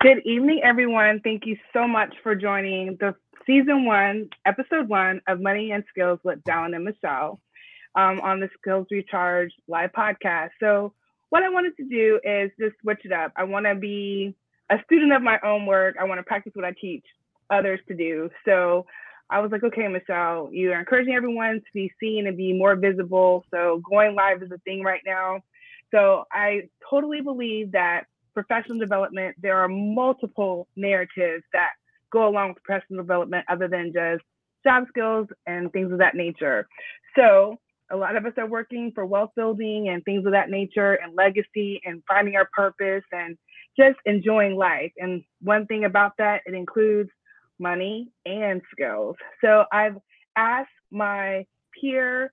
Good evening, everyone. Thank you so much for joining the season one, episode one of Money and Skills with Dallin and Michelle um, on the Skills Recharge live podcast. So, what I wanted to do is just switch it up. I want to be a student of my own work. I want to practice what I teach others to do. So, I was like, okay, Michelle, you are encouraging everyone to be seen and be more visible. So, going live is a thing right now. So, I totally believe that professional development, there are multiple narratives that go along with professional development other than just job skills and things of that nature. So a lot of us are working for wealth building and things of that nature and legacy and finding our purpose and just enjoying life. And one thing about that, it includes money and skills. So I've asked my peer,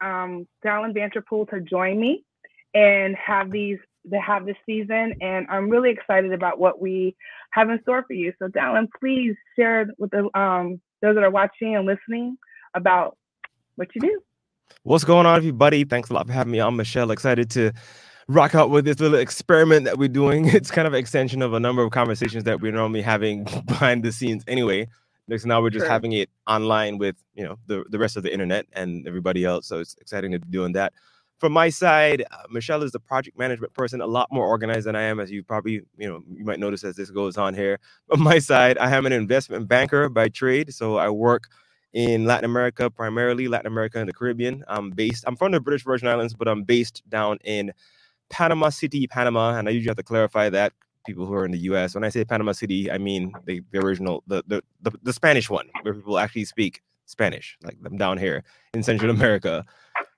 um, Dallin to join me and have these to have this season, and I'm really excited about what we have in store for you. So, Dallin, please share with the um, those that are watching and listening about what you do. What's going on, everybody? Thanks a lot for having me on, Michelle. Excited to rock out with this little experiment that we're doing. It's kind of an extension of a number of conversations that we're normally having behind the scenes anyway. Next, now we're just sure. having it online with you know the, the rest of the internet and everybody else. So it's exciting to be doing that from my side, uh, Michelle is the project management person, a lot more organized than I am, as you probably, you know, you might notice as this goes on here. But my side, I am an investment banker by trade, so I work in Latin America, primarily Latin America and the Caribbean. I'm based, I'm from the British Virgin Islands, but I'm based down in Panama City, Panama, and I usually have to clarify that people who are in the U.S. When I say Panama City, I mean the, the original, the, the the the Spanish one, where people actually speak Spanish, like them down here in Central America.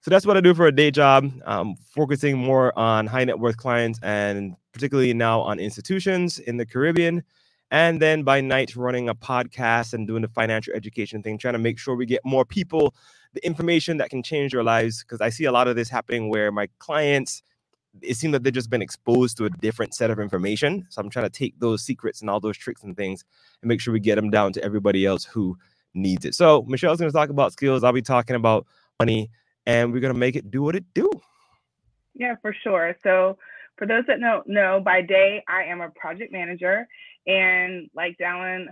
So that's what I do for a day job, um, focusing more on high net worth clients and particularly now on institutions in the Caribbean. And then by night, running a podcast and doing the financial education thing, trying to make sure we get more people the information that can change their lives. Because I see a lot of this happening where my clients, it seems that they've just been exposed to a different set of information. So I'm trying to take those secrets and all those tricks and things and make sure we get them down to everybody else who needs it. So Michelle's going to talk about skills. I'll be talking about money and we're gonna make it do what it do. Yeah, for sure. So for those that don't know, by day I am a project manager, and like Dallin,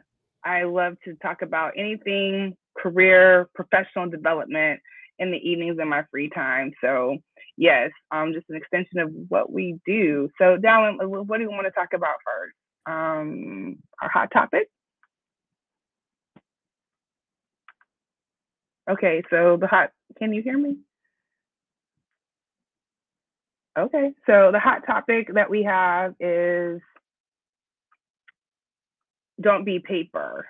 I love to talk about anything career, professional development in the evenings in my free time. So yes, um, just an extension of what we do. So Dallin, what do you want to talk about first? Um, our hot topic. Okay, so the hot, can you hear me? Okay, so the hot topic that we have is don't be paper.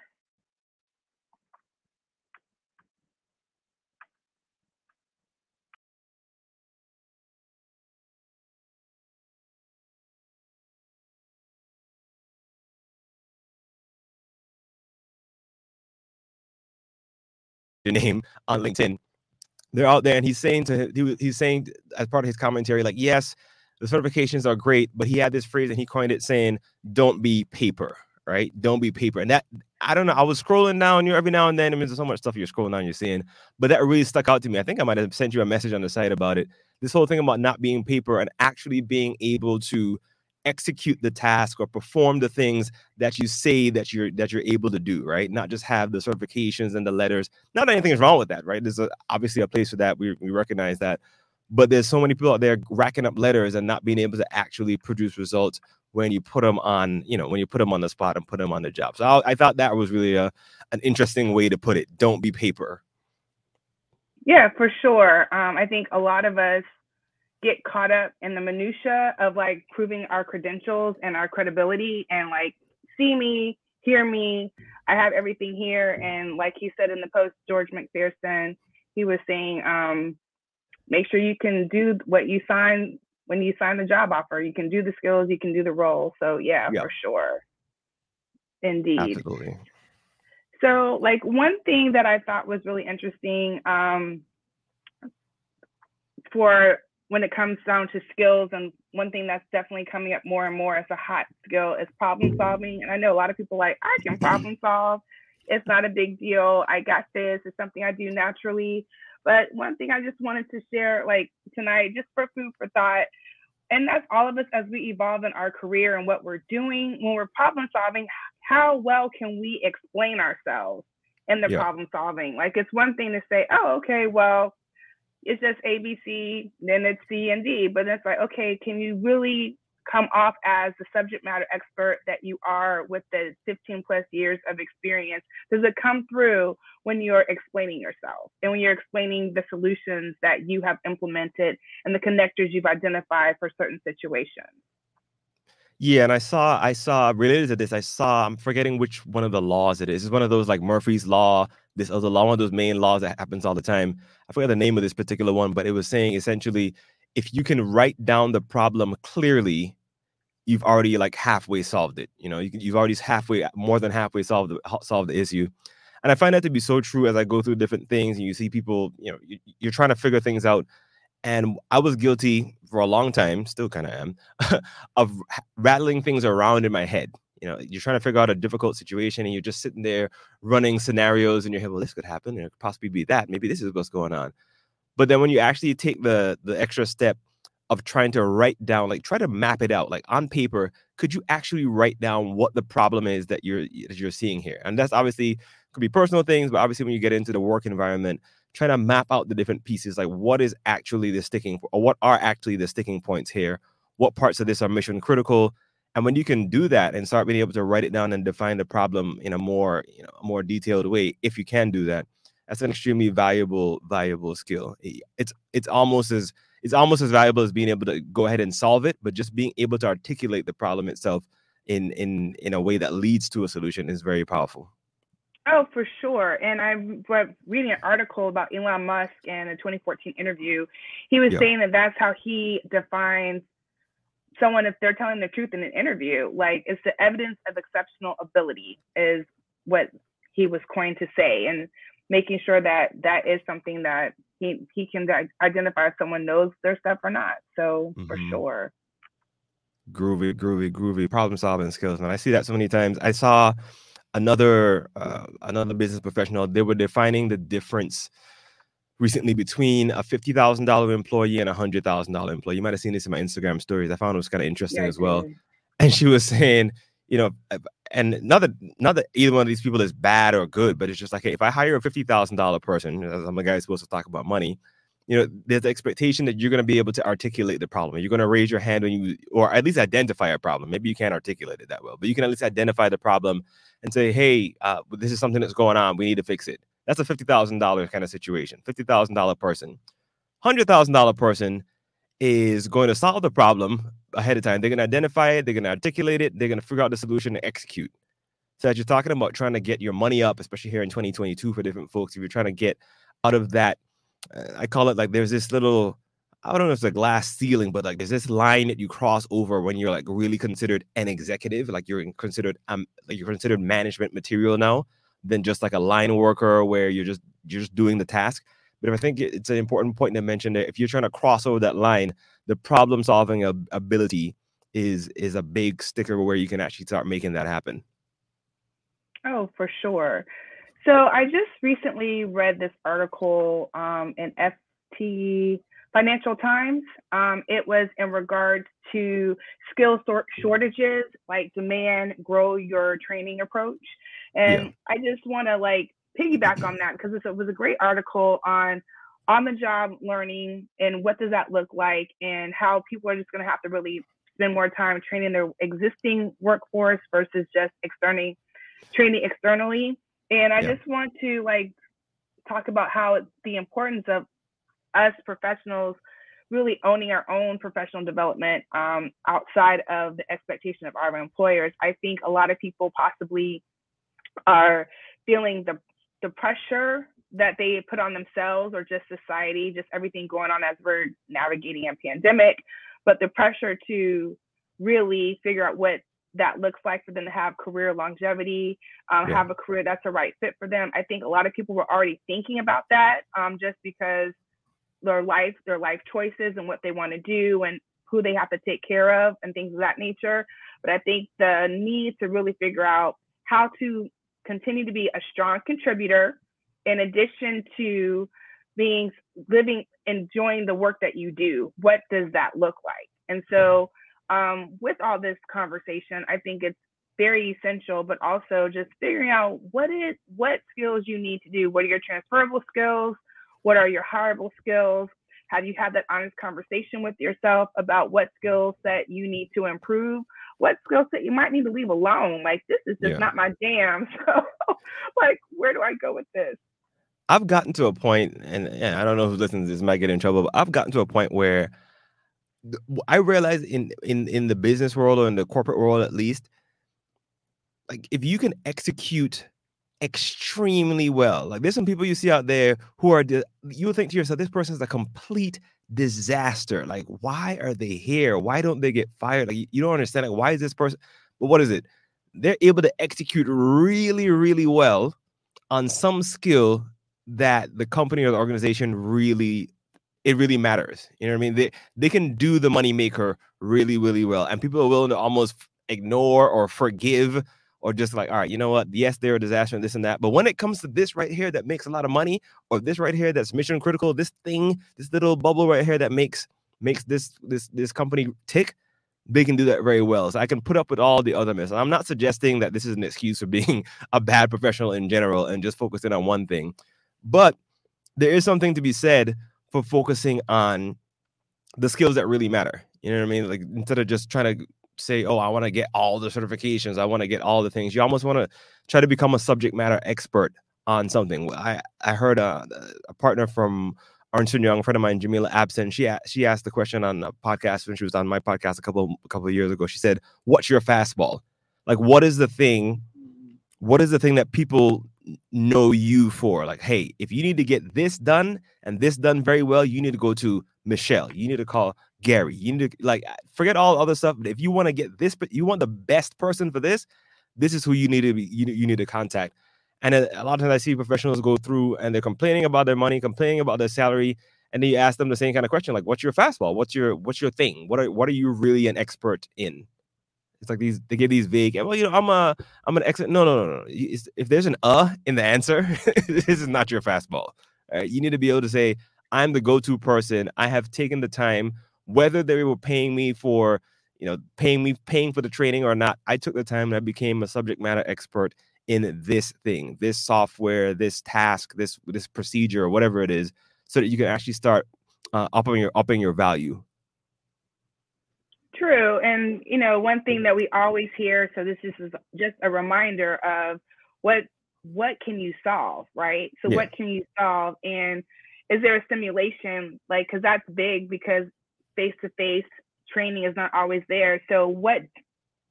your name on LinkedIn. They're out there, and he's saying to he, he's saying as part of his commentary, like, yes, the certifications are great, but he had this phrase and he coined it saying, "Don't be paper." Right? Don't be paper. And that I don't know. I was scrolling down you every now and then. I mean, there's so much stuff you're scrolling down, you're seeing, but that really stuck out to me. I think I might have sent you a message on the site about it. This whole thing about not being paper and actually being able to execute the task or perform the things that you say that you're that you're able to do right? Not just have the certifications and the letters. Not anything is wrong with that right? There's a, obviously a place for that. We, we recognize that. But there's so many people out there racking up letters and not being able to actually produce results when you put them on you know when you put them on the spot and put them on the job. So I, I thought that was really a, an interesting way to put it. Don't be paper. Yeah for sure. Um, i think a lot of us get caught up in the minutia of like proving our credentials and our credibility and like see me, hear me, I have everything here. And like he said in the post, George McPherson, he was saying, um, make sure you can do what you sign when you sign the job offer. You can do the skills, you can do the role. So yeah, for sure. Indeed. Absolutely. So like one thing that I thought was really interesting um, for when it comes down to skills and one thing that's definitely coming up more and more as a hot skill is problem solving and i know a lot of people like i can problem solve it's not a big deal i got this it's something i do naturally but one thing i just wanted to share like tonight just for food for thought and that's all of us as we evolve in our career and what we're doing when we're problem solving. How well can we explain ourselves in the yeah. problem solving? Like it's one thing to say, oh, okay, well, it's just A, B, C, then it's C and D. But it's like, okay, can you really come off as the subject matter expert that you are with the 15 plus years of experience? Does it come through when you're explaining yourself and when you're explaining the solutions that you have implemented and the connectors you've identified for certain situations? Yeah, and I saw I saw related to this, I saw I'm forgetting which one of the laws it is. It's one of those like Murphy's Law, this other law, one of those main laws that happens all the time. I forget the name of this particular one, but it was saying essentially if you can write down the problem clearly, you've already like halfway solved it. You know, you you've already halfway more than halfway solved the solved the issue. And I find that to be so true as I go through different things and you see people, you know, you're trying to figure things out and I was guilty for a long time, still kind of am, of rattling things around in my head. You know, you're trying to figure out a difficult situation and you're just sitting there running scenarios in your head. Well, this could happen. It could possibly be that. Maybe this is what's going on. But then when you actually take the the extra step of trying to write down, like try to map it out, like on paper, could you actually write down what the problem is that you're that you're seeing here? And that's obviously could be personal things, but obviously when you get into the work environment, trying to map out the different pieces like what is actually the sticking or what are actually the sticking points here what parts of this are mission critical and when you can do that and start being able to write it down and define the problem in a more you know more detailed way if you can do that that's an extremely valuable valuable skill it's it's almost as it's almost as valuable as being able to go ahead and solve it but just being able to articulate the problem itself in in in a way that leads to a solution is very powerful Oh, for sure. And I was reading an article about Elon Musk in a 2014 interview. He was yeah. saying that that's how he defines someone if they're telling the truth in an interview. Like it's the evidence of exceptional ability is what he was coined to say, and making sure that that is something that he he can identify if someone knows their stuff or not. So mm-hmm. for sure. Groovy, groovy, groovy problem solving skills. And I see that so many times. I saw another uh, another business professional they were defining the difference recently between a fifty thousand dollar employee and a hundred thousand dollar employee. You might have seen this in my Instagram stories. I found it was kind of interesting yeah, as well. And she was saying, you know, uh, and not that not that either one of these people is bad or good, but it's just like, hey, if I hire a fifty thousand dollar person, as I'm a guy who's supposed to talk about money. You know, there's the expectation that you're going to be able to articulate the problem. You're going to raise your hand when you, or at least identify a problem. Maybe you can't articulate it that well, but you can at least identify the problem and say, hey, uh, this is something that's going on. We need to fix it. That's a $50,000 kind of situation, $50,000 person. $100,000 person is going to solve the problem ahead of time. They're going to identify it, they're going to articulate it, they're going to figure out the solution and execute. So, as you're talking about trying to get your money up, especially here in 2022 for different folks, if you're trying to get out of that, uh, I call it like there's this little I don't know if it's a glass ceiling, but like there's this line that you cross over when you're like really considered an executive, like you're considered um like you're considered management material now than just like a line worker where you're just you're just doing the task. But I think it's an important point to mention that if you're trying to cross over that line, the problem solving ability is is a big sticker where you can actually start making that happen. Oh, for sure. So I just recently read this article um, in FT Financial Times. Um, it was in regards to skill shortages, like demand, grow your training approach. And yeah. I just want to like piggyback on that because it was a great article on on the job learning and what does that look like and how people are just going to have to really spend more time training their existing workforce versus just externally training externally. And I yeah. just want to like talk about how the importance of us professionals really owning our own professional development um, outside of the expectation of our employers. I think a lot of people possibly are feeling the the pressure that they put on themselves or just society, just everything going on as we're navigating a pandemic, but the pressure to really figure out what that looks like for them to have career longevity, um, yeah. have a career that's a right fit for them. I think a lot of people were already thinking about that um, just because their life, their life choices and what they want to do and who they have to take care of and things of that nature. But I think the need to really figure out how to continue to be a strong contributor in addition to being living enjoying the work that you do what does that look like And so, um, with all this conversation, I think it's very essential, but also just figuring out what is what skills you need to do. What are your transferable skills? What are your hireable skills? Have you had that honest conversation with yourself about what skills that you need to improve? What skill set you might need to leave alone? Like this is just yeah. not my jam. So, like, where do I go with this? I've gotten to a point, and, and I don't know who listens to this might get in trouble, but I've gotten to a point where I realize in in in the business world or in the corporate world at least, like if you can execute extremely well, like there's some people you see out there who are you think to yourself, this person is a complete disaster. Like, why are they here? Why don't they get fired? Like, you don't understand. Like, why is this person? But what is it? They're able to execute really, really well on some skill that the company or the organization really it really matters. You know what I mean? They they can do the money maker really, really well. And people are willing to almost ignore or forgive or just like, all right, you know what? Yes, they're a disaster and this and that. But when it comes to this right here that makes a lot of money, or this right here that's mission critical, this thing, this little bubble right here that makes makes this this this company tick, they can do that very well. So I can put up with all the other mess. I'm not suggesting that this is an excuse for being a bad professional in general and just focusing on one thing. But there is something to be said for focusing on the skills that really matter. You know what I mean? Like instead of just trying to say, "Oh, I want to get all the certifications. I want to get all the things." You almost want to try to become a subject matter expert on something. I I heard a, a partner from Ernst Young, a friend of mine, Jamila Abson. She she asked the question on a podcast when she was on my podcast a couple a couple of years ago. She said, "What's your fastball? Like, what is the thing? What is the thing that people know you for like hey if you need to get this done and this done very well you need to go to michelle you need to call gary you need to like forget all other stuff but if you want to get this you want the best person for this this is who you need to be you, you need to contact and a, lot of times i see professionals go through and they're complaining about their money complaining about their salary and then you ask them the same kind of question like what's your fastball what's your what's your thing what are what are you really an expert in it's like these they give these vague. Well, you know, I'm a I'm an expert. No, no, no, no. If there's an uh in the answer, this is not your fastball. Right? You need to be able to say, I'm the go-to person. I have taken the time, whether they were paying me for, you know, paying me paying for the training or not. I took the time and I became a subject matter expert in this thing, this software, this task, this this procedure, or whatever it is, so that you can actually start uh, upping your upping your value True. And, you know, one thing that we always hear, so this is just a reminder of what what can you solve, right? So yeah. what can you solve? And is there a simulation? Like, because that's big because face to face training is not always there. So what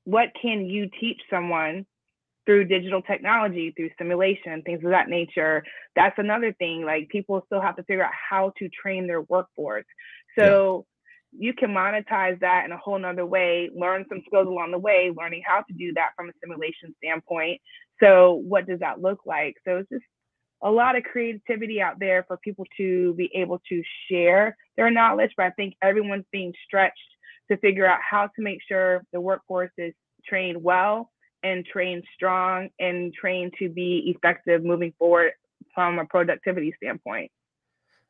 what can you teach someone through digital technology, through simulation, things of that nature? That's another thing. Like people still have to figure out how to train their workforce. So you can monetize that in a whole nother way, learn some skills along the way, learning how to do that from a simulation standpoint. So, what does that look like? So, it's just a lot of creativity out there for people to be able to share their knowledge. But I think everyone's being stretched to figure out how to make sure the workforce is trained well and trained strong and trained to be effective moving forward from a productivity standpoint.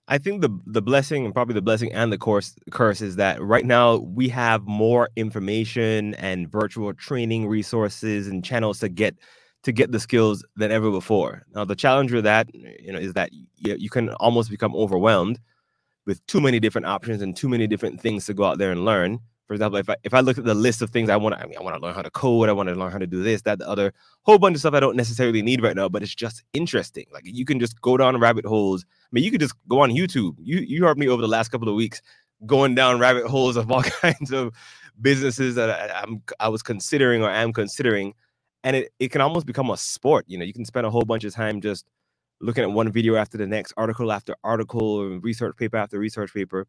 I think the the blessing and probably the blessing and the course curse is that right now we have more information and virtual training resources and channels to get to get the skills than ever before. Now the challenge with that, you know, is that you, you can almost become overwhelmed with too many different options and too many different things to go out there and learn. For example, if I if I look at the list of things I want, I mean, I want to learn how to code, I want to learn how to do this, that, the other, whole bunch of stuff I don't necessarily need right now, but it's just interesting. Like you can just go down rabbit holes. I mean, you could just go on YouTube. You you heard me over the last couple of weeks going down rabbit holes of all kinds of businesses that I, I'm I was considering or am considering, and it it can almost become a sport. You know, you can spend a whole bunch of time just looking at one video after the next, article after article, and research paper after research paper.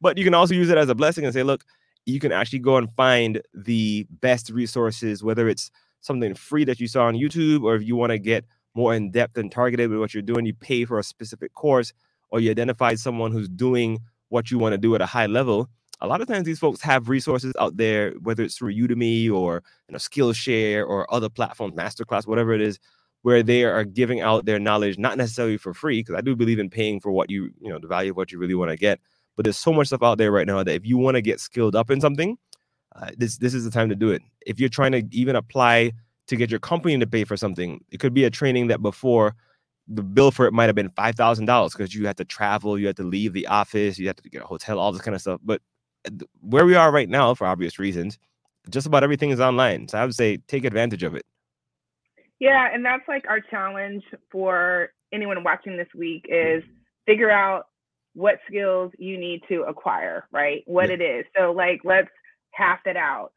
But you can also use it as a blessing and say, look, you can actually go and find the best resources, whether it's something free that you saw on YouTube, or if you want to get more in depth and targeted with what you're doing, you pay for a specific course, or you identify someone who's doing what you want to do at a high level. A lot of times, these folks have resources out there, whether it's through Udemy or you know Skillshare or other platforms, Masterclass, whatever it is, where they are giving out their knowledge, not necessarily for free, because I do believe in paying for what you you know the value of what you really want to get, But there's so much stuff out there right now that if you want to get skilled up in something, uh, this this is the time to do it. If you're trying to even apply to get your company to pay for something, it could be a training that before the bill for it might have been five thousand dollars because you had to travel, you had to leave the office, you had to get a hotel, all this kind of stuff. But where we are right now, for obvious reasons, just about everything is online. So I would say take advantage of it. Yeah, and that's like our challenge for anyone watching this week is figure out what skills you need to acquire, right? What yeah. it is. So like let's half it out.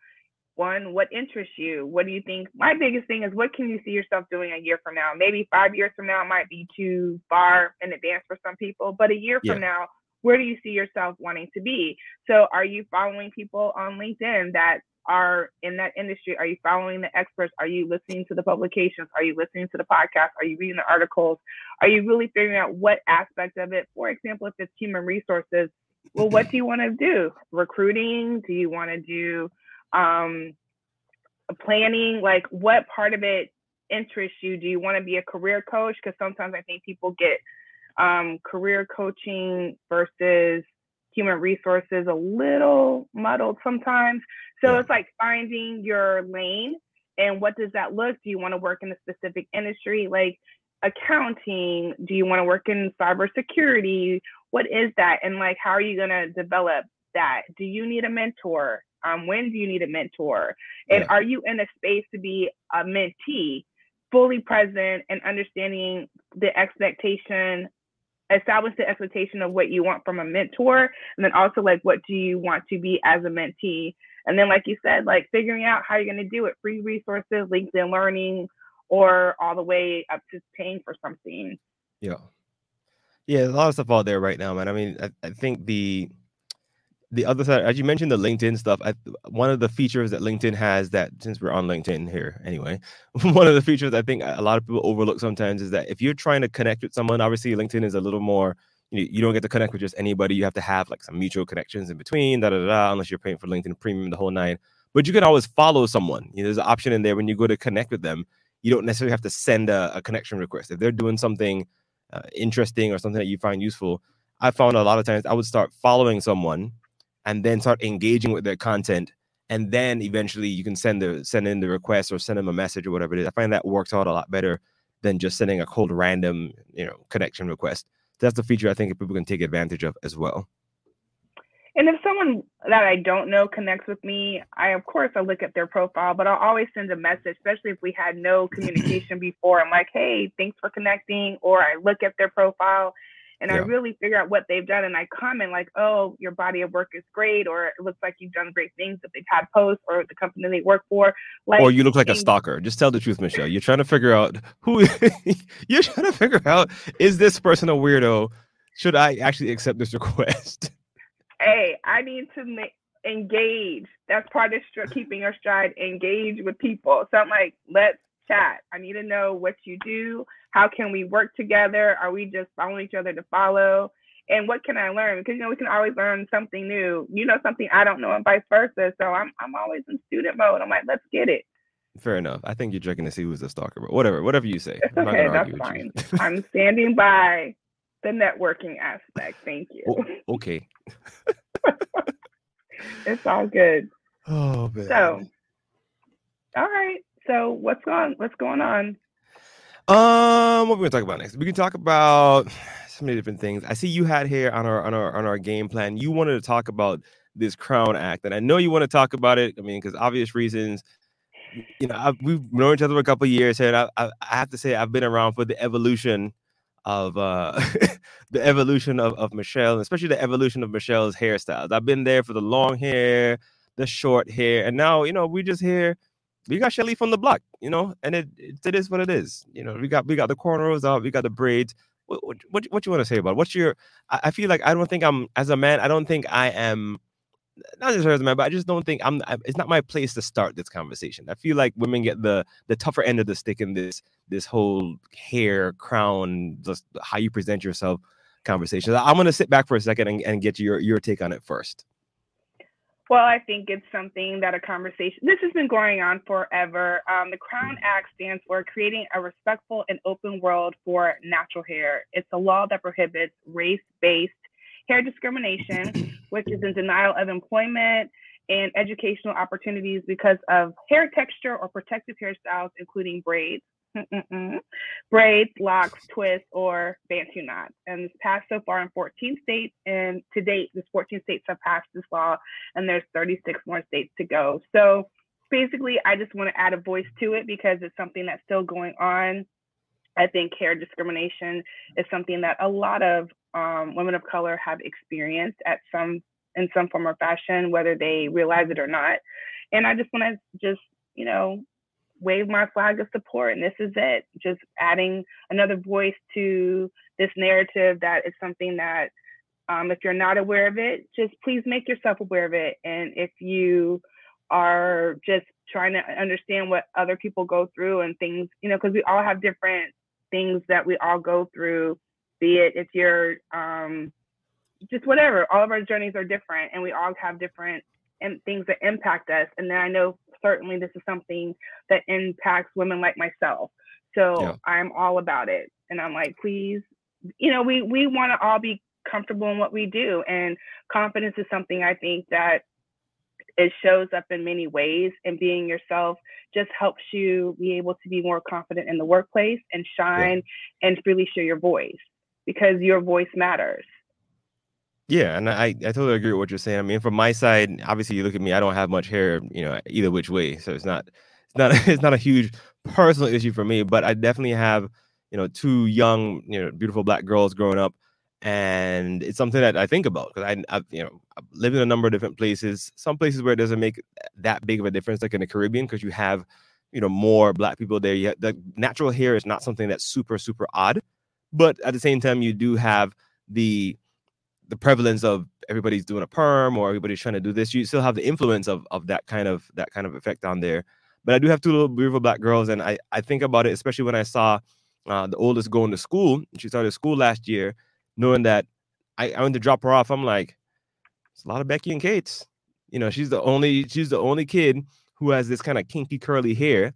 One, what interests you? What do you think? My biggest thing is what can you see yourself doing a year from now? Maybe five years from now might be too far in advance for some people, but a year yeah. from now, where do you see yourself wanting to be? So are you following people on LinkedIn that are in that industry? Are you following the experts? Are you listening to the publications? Are you listening to the podcast? Are you reading the articles? Are you really figuring out what aspect of it? For example, if it's human resources, well, what do you want to do? Recruiting? Do you want to do um, planning? Like, what part of it interests you? Do you want to be a career coach? Because sometimes I think people get um, career coaching versus human resources a little muddled sometimes. So yeah. it's like finding your lane and what does that look? Do you want to work in a specific industry like accounting? Do you want to work in cybersecurity? What is that? And like, how are you going to develop that? Do you need a mentor? Um, when do you need a mentor? And yeah. are you in a space to be a mentee, fully present and understanding the expectation establish the expectation of what you want from a mentor and then also like what do you want to be as a mentee? And then like you said like figuring out how you're going to do it free resources linkedin learning or all the way up to paying for something. Yeah. Yeah a lot of stuff out there right now man. I mean i, I think the the other side, as you mentioned, the LinkedIn stuff. I, one of the features that LinkedIn has that, since we're on LinkedIn here anyway, one of the features I think a lot of people overlook sometimes is that if you're trying to connect with someone, obviously LinkedIn is a little more. You, you don't get to connect with just anybody. You have to have like some mutual connections in between, da da da, unless you're paying for LinkedIn Premium, the whole nine. But you can always follow someone. You know, there's an option in there when you go to connect with them. You don't necessarily have to send a, a connection request if they're doing something uh, interesting or something that you find useful. I found a lot of times I would start following someone and then start engaging with their content and then eventually you can send the send in the request or send them a message or whatever it is. I find that works out a lot better than just sending a cold random, you know, connection request. That's the feature I think people can take advantage of as well. And if someone that I don't know connects with me, I of course I look at their profile, but I'll always send a message, especially if we had no communication before. I'm like, hey, thanks for connecting, or I look at their profile and yeah. I really figure out what they've done and I comment like, oh, your body of work is great, or it looks like you've done great things that they've had posts or the company they work for. Like, or you look like a stalker. Just tell the truth, Michelle. You're trying to figure out who you're trying to figure out is this person a weirdo? Should I actually accept this request? Hey, I need to make engage. That's part of keeping your stride. Engage with people. So I'm like, let's chat. I need to know what you do. How can we work together? Are we just following each other to follow? And what can I learn? Because you know we can always learn something new. You know something I don't know, and vice versa. So I'm I'm always in student mode. I'm like, let's get it. Fair enough. I think you're checking to see who's the stalker, but whatever, whatever you say. It's okay, that's fine. I'm standing by the networking aspect. Thank you. Oh, okay. it's all good. Oh man. So, all right. So what's going what's going on? Um, what are we gonna talk about next? We can talk about so many different things. I see you had here on our on our on our game plan. You wanted to talk about this Crown Act, and I know you want to talk about it. I mean, because obvious reasons. You know, I've, we've known each other for a couple years here, and I, I, I, have to say I've been around for the evolution of uh the evolution of, of Michelle, especially the evolution of Michelle's hairstyles. I've been there for the long hair, the short hair, and now you know we just here we got Shelly from the block, you know, and it, it, it is what it is. You know, we got we got the cornrows out, we got the braids. What what, what, you want to say about it? what's your? I, I, feel like I don't think I'm as a man. I don't think I am. Not necessarily as a man, but I just don't think I'm. I, it's not my place to start this conversation. I feel like women get the the tougher end of the stick in this this whole hair crown, just how you present yourself conversation. I'm gonna sit back for a second and, and get your your take on it first. Well, I think it's something that a conversation, this has been going on forever. Um, the Crown mm. Act stands for Creating a Respectful and Open World for Natural Hair. It's a law that prohibits race based hair discrimination, which is in denial of employment and educational opportunities because of hair texture or protective hairstyles, including braids, braids, locks, twists, or bantu knots. And it's passed so far in 14 states, and to date, this 14 states have passed this law, and there's 36 more states to go. So basically, I just want to add a voice to it because it's something that's still going on. I think hair discrimination is something that a lot of um, women of color have experienced at some in some form or fashion, whether they realize it or not. And I just want to just you know wave my flag of support, and this is it. Just adding another voice to this narrative that is something that um, if you're not aware of it, just please make yourself aware of it. And if you are just trying to understand what other people go through and things, you know, because we all have different things that we all go through, be it if you're um, just whatever, all of our journeys are different and we all have different and things that impact us. And then I know certainly this is something that impacts women like myself. So yeah. I'm all about it. And I'm like, please, you know, we we want to all be comfortable in what we do. And confidence is something I think that it shows up in many ways and being yourself just helps you be able to be more confident in the workplace and shine yeah. and really share your voice because your voice matters yeah and I, I totally agree with what you're saying i mean from my side obviously you look at me i don't have much hair you know either which way so it's not it's not it's not a huge personal issue for me but i definitely have you know two young you know beautiful black girls growing up and it's something that I think about because I, I've you know I've lived in a number of different places. Some places where it doesn't make that big of a difference, like in the Caribbean, because you have you know more black people there. Yet the natural hair is not something that's super super odd, but at the same time, you do have the the prevalence of everybody's doing a perm or everybody's trying to do this. You still have the influence of of that kind of that kind of effect on there. But I do have two little beautiful black girls, and I I think about it, especially when I saw uh, the oldest going to school. She started school last year knowing that I, I went to drop her off. I'm like, it's a lot of Becky and Kate's. You know, she's the only she's the only kid who has this kind of kinky curly hair.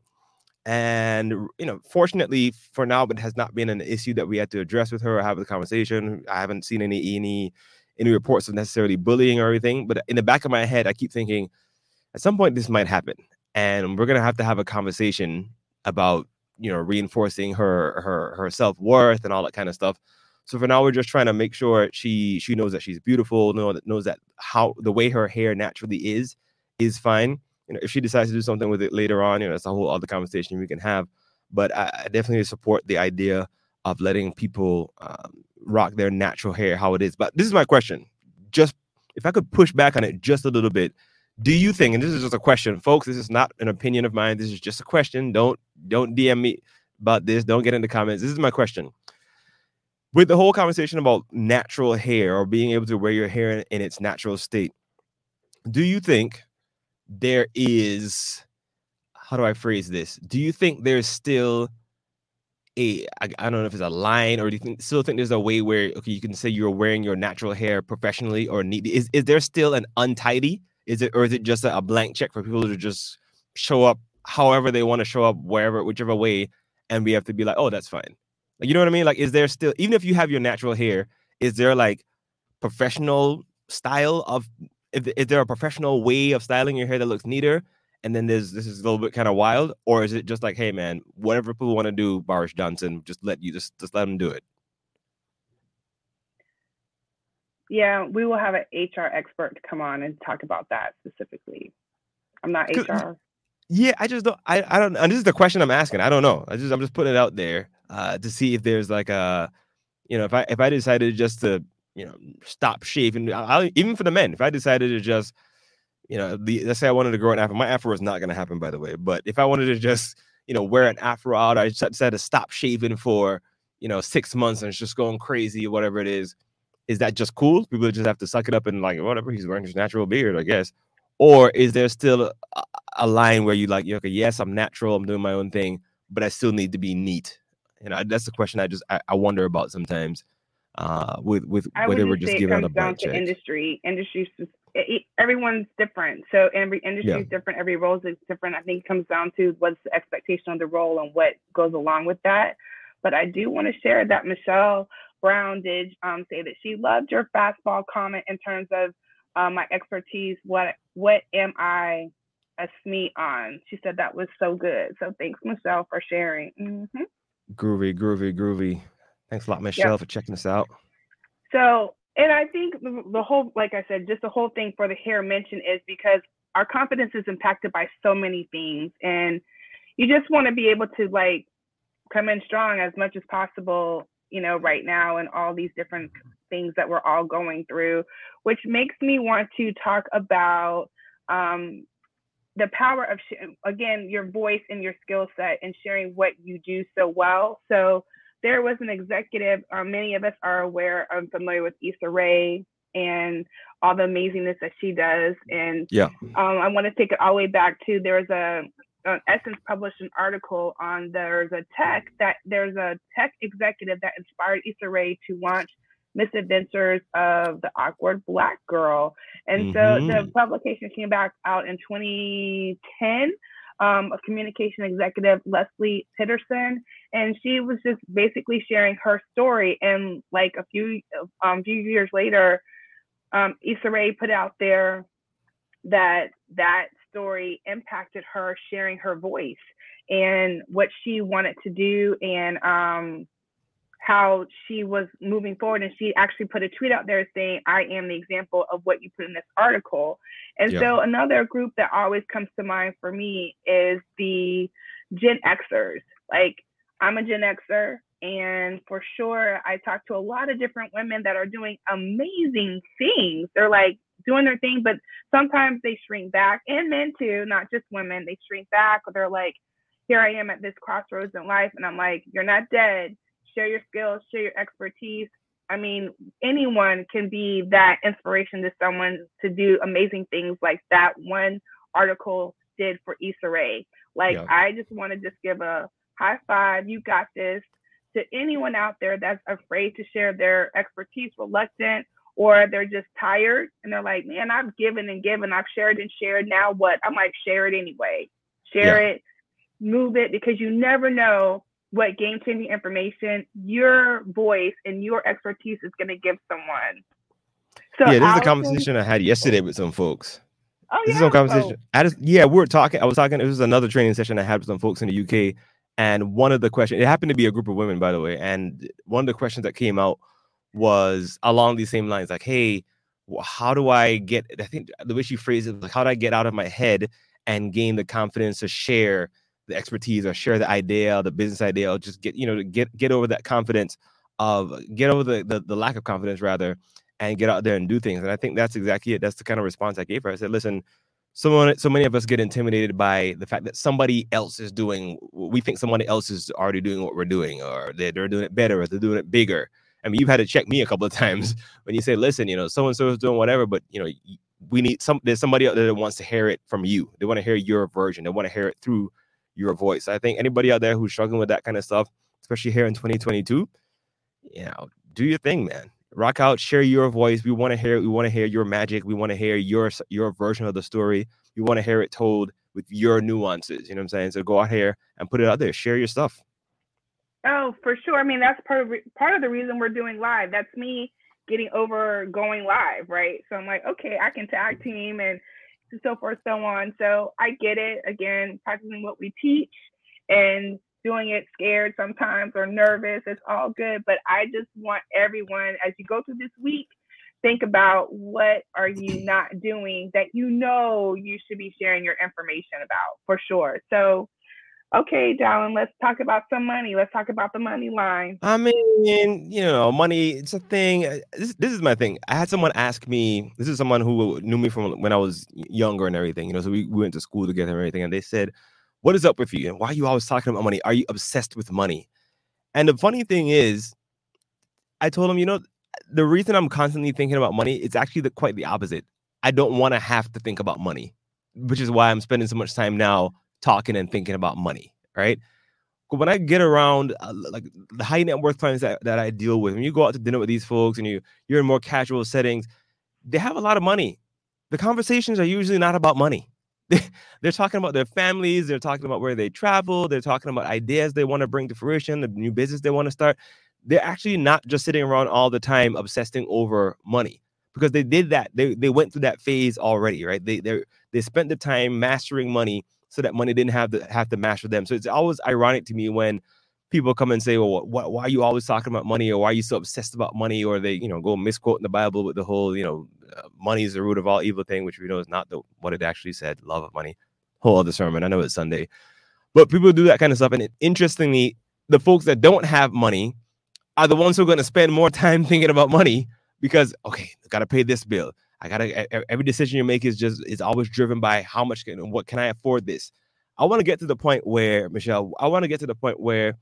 And you know, fortunately for now, it has not been an issue that we had to address with her or have a conversation. I haven't seen any any any reports of necessarily bullying or anything. But in the back of my head, I keep thinking, at some point this might happen, and we're gonna have to have a conversation about you know reinforcing her her her self worth and all that kind of stuff. So for now, we're just trying to make sure she she knows that she's beautiful, know that knows that how the way her hair naturally is is fine. You know, if she decides to do something with it later on, you know, it's a whole other conversation we can have. But I, I definitely support the idea of letting people um, rock their natural hair how it is. But this is my question: just if I could push back on it just a little bit, do you think? And this is just a question, folks. This is not an opinion of mine. This is just a question. Don't don't DM me about this. Don't get in the comments. This is my question with the whole conversation about natural hair or being able to wear your hair in, in its natural state, do you think there is how do I phrase this? Do you think there's still a I, I don't know if it's a line or do you think still think there's a way where okay you can say you're wearing your natural hair professionally or neat is is there still an untidy is it or is it just a, a blank check for people to just show up however they want to show up wherever whichever way and we have to be like oh that's fine like, you know what I mean? Like, is there still, even if you have your natural hair, is there like professional style of, is, is there a professional way of styling your hair that looks neater? And then there's this is a little bit kind of wild, or is it just like, hey man, whatever people want to do, Boris Johnson, just let you just just let them do it. Yeah, we will have an HR expert to come on and talk about that specifically. I'm not HR. Yeah, I just don't. I, I don't. And this is the question I'm asking. I don't know. I just I'm just putting it out there uh, to see if there's like a, you know, if I if I decided just to you know stop shaving, I'll, even for the men, if I decided to just, you know, the, let's say I wanted to grow an afro, my afro is not going to happen by the way, but if I wanted to just you know wear an afro out, I decided to stop shaving for you know six months and it's just going crazy whatever it is. Is that just cool? People just have to suck it up and like whatever he's wearing his natural beard, I guess. Or is there still a, a line where you like, okay, yes, I'm natural, I'm doing my own thing, but I still need to be neat you know, that's the question I just I, I wonder about sometimes. Uh, with with I whether we're just giving a down to industry. Industry, everyone's different. So every industry yeah. is different. Every role is different. I think it comes down to what's the expectation of the role and what goes along with that. But I do want to share that Michelle Brown did um, say that she loved your fastball comment in terms of uh, my expertise. What what am I a SME on? She said that was so good. So thanks, Michelle, for sharing. Mm-hmm. Groovy, groovy, groovy. Thanks a lot, Michelle, yep. for checking us out. So, and I think the whole, like I said, just the whole thing for the hair mention is because our confidence is impacted by so many things, and you just want to be able to like come in strong as much as possible you know right now and all these different things that we're all going through which makes me want to talk about um, the power of sh- again your voice and your skill set and sharing what you do so well so there was an executive uh, many of us are aware i'm familiar with Issa Rae and all the amazingness that she does and yeah um, i want to take it all the way back to there's a uh, Essence published an article on there's a tech that there's a tech executive that inspired Issa Rae to launch Misadventures of the Awkward Black Girl. And mm-hmm. so the publication came back out in 2010. Um, a communication executive, Leslie Peterson, and she was just basically sharing her story. And like a few um, few years later, um, Issa Rae put out there that that story impacted her sharing her voice and what she wanted to do and um, how she was moving forward. And she actually put a tweet out there saying, I am the example of what you put in this article. And yeah. so another group that always comes to mind for me is the Gen Xers. Like, I'm a Gen Xer. And for sure, I talk to a lot of different women that are doing amazing things. They're like doing their thing, but sometimes they shrink back, and men too, not just women. They shrink back, or they're like, "Here I am at this crossroads in life," and I'm like, "You're not dead. Share your skills, share your expertise." I mean, anyone can be that inspiration to someone to do amazing things like that one article did for Issa Rae. Like, yeah. I just want to just give a high five. You got this to anyone out there that's afraid to share their expertise, reluctant, or they're just tired and they're like, man, I've given and given, I've shared and shared. Now what? I'm like, share it anyway. Share yeah. it, move it, because you never know what game changing information your voice and your expertise is going to give someone. So yeah, this Allison, is a conversation I had yesterday with some folks. Oh, this yeah. is a conversation. Oh. I just, yeah, we were talking. I was talking. It was another training session I had with some folks in the UK. And one of the questions, it happened to be a group of women, by the way. And one of the questions that came out was along these same lines like hey how do i get i think the way she phrased it like how do i get out of my head and gain the confidence to share the expertise or share the idea the business idea or just get you know get get over that confidence of get over the, the, the lack of confidence rather and get out there and do things and i think that's exactly it that's the kind of response i gave her i said listen someone so many of us get intimidated by the fact that somebody else is doing we think somebody else is already doing what we're doing or they're, they're doing it better or they're doing it bigger I mean, you've had to check me a couple of times when you say, listen, you know, so and so is doing whatever, but you know, we need some. There's somebody out there that wants to hear it from you. They want to hear your version. They want to hear it through your voice. I think anybody out there who's struggling with that kind of stuff, especially here in 2022, you know, do your thing, man. Rock out, share your voice. We want to hear it. We want to hear your magic. We want to hear your your version of the story. We want to hear it told with your nuances. You know what I'm saying? So go out here and put it out there. Share your stuff. Oh, for sure. I mean, that's part of part of the reason we're doing live. That's me getting over going live, right? So I'm like, okay, I can tag team and so forth, so on. So I get it. Again, practicing what we teach and doing it scared sometimes or nervous. It's all good. But I just want everyone, as you go through this week, think about what are you not doing that you know you should be sharing your information about for sure. So okay, Dallin, let's talk about some money. Let's talk about the money line. I mean, you know, money, it's a thing. Uh, this, this is my thing. I had someone ask me, this is someone who knew me from when I was younger and everything, you know, so we, we went to school together and everything. And they said, What is up with you? And why are you always talking about money? Are you obsessed with money? And the funny thing is, I told him, you know, the reason I'm constantly thinking about money, it's actually the, quite the opposite. I don't want to have to think about money, which is why I'm spending so much time now talking and thinking about money, right? But when I get around uh, like the high net worth clients that, that I deal with, when you go out to dinner with these folks and you you're in more casual settings, they have a lot of money. The conversations are usually not about money. they're talking about their families, they're talking about where they travel, they're talking about ideas they want to bring to fruition, the new business they want to start. they're actually not just sitting around all the time obsessing over money because they did that. They they went through that phase already, right? They they they spent the time mastering money so that money didn't have to have to master them. So it's always ironic to me when people come and say, "Well, what, why are you always talking about money, or why are you so obsessed about money?" Or they, you know, go misquoting the Bible with the whole, you know, uh, money is the root of all evil thing, which we know is not the, what it actually said. Love of money. Whole other sermon. I know it's Sunday, but people do that kind of stuff. And it, interestingly, the folks that don't have money are the ones who are going to spend more time thinking about money because okay, I got to pay this bill. I gotta every decision you make is just is always driven by how much can what can I afford this. I want to get to the point where Michelle, I want to get to the point where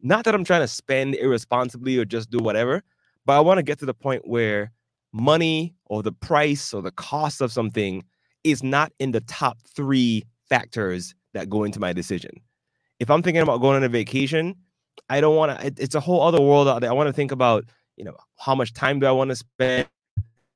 not that I'm trying to spend irresponsibly or just do whatever, but I want to get to the point where money or the price or the cost of something is not in the top three factors that go into my decision. If I'm thinking about going on a vacation, I don't want to, it, it's a whole other world out there. I want to think about, you know, how much time do I want to spend?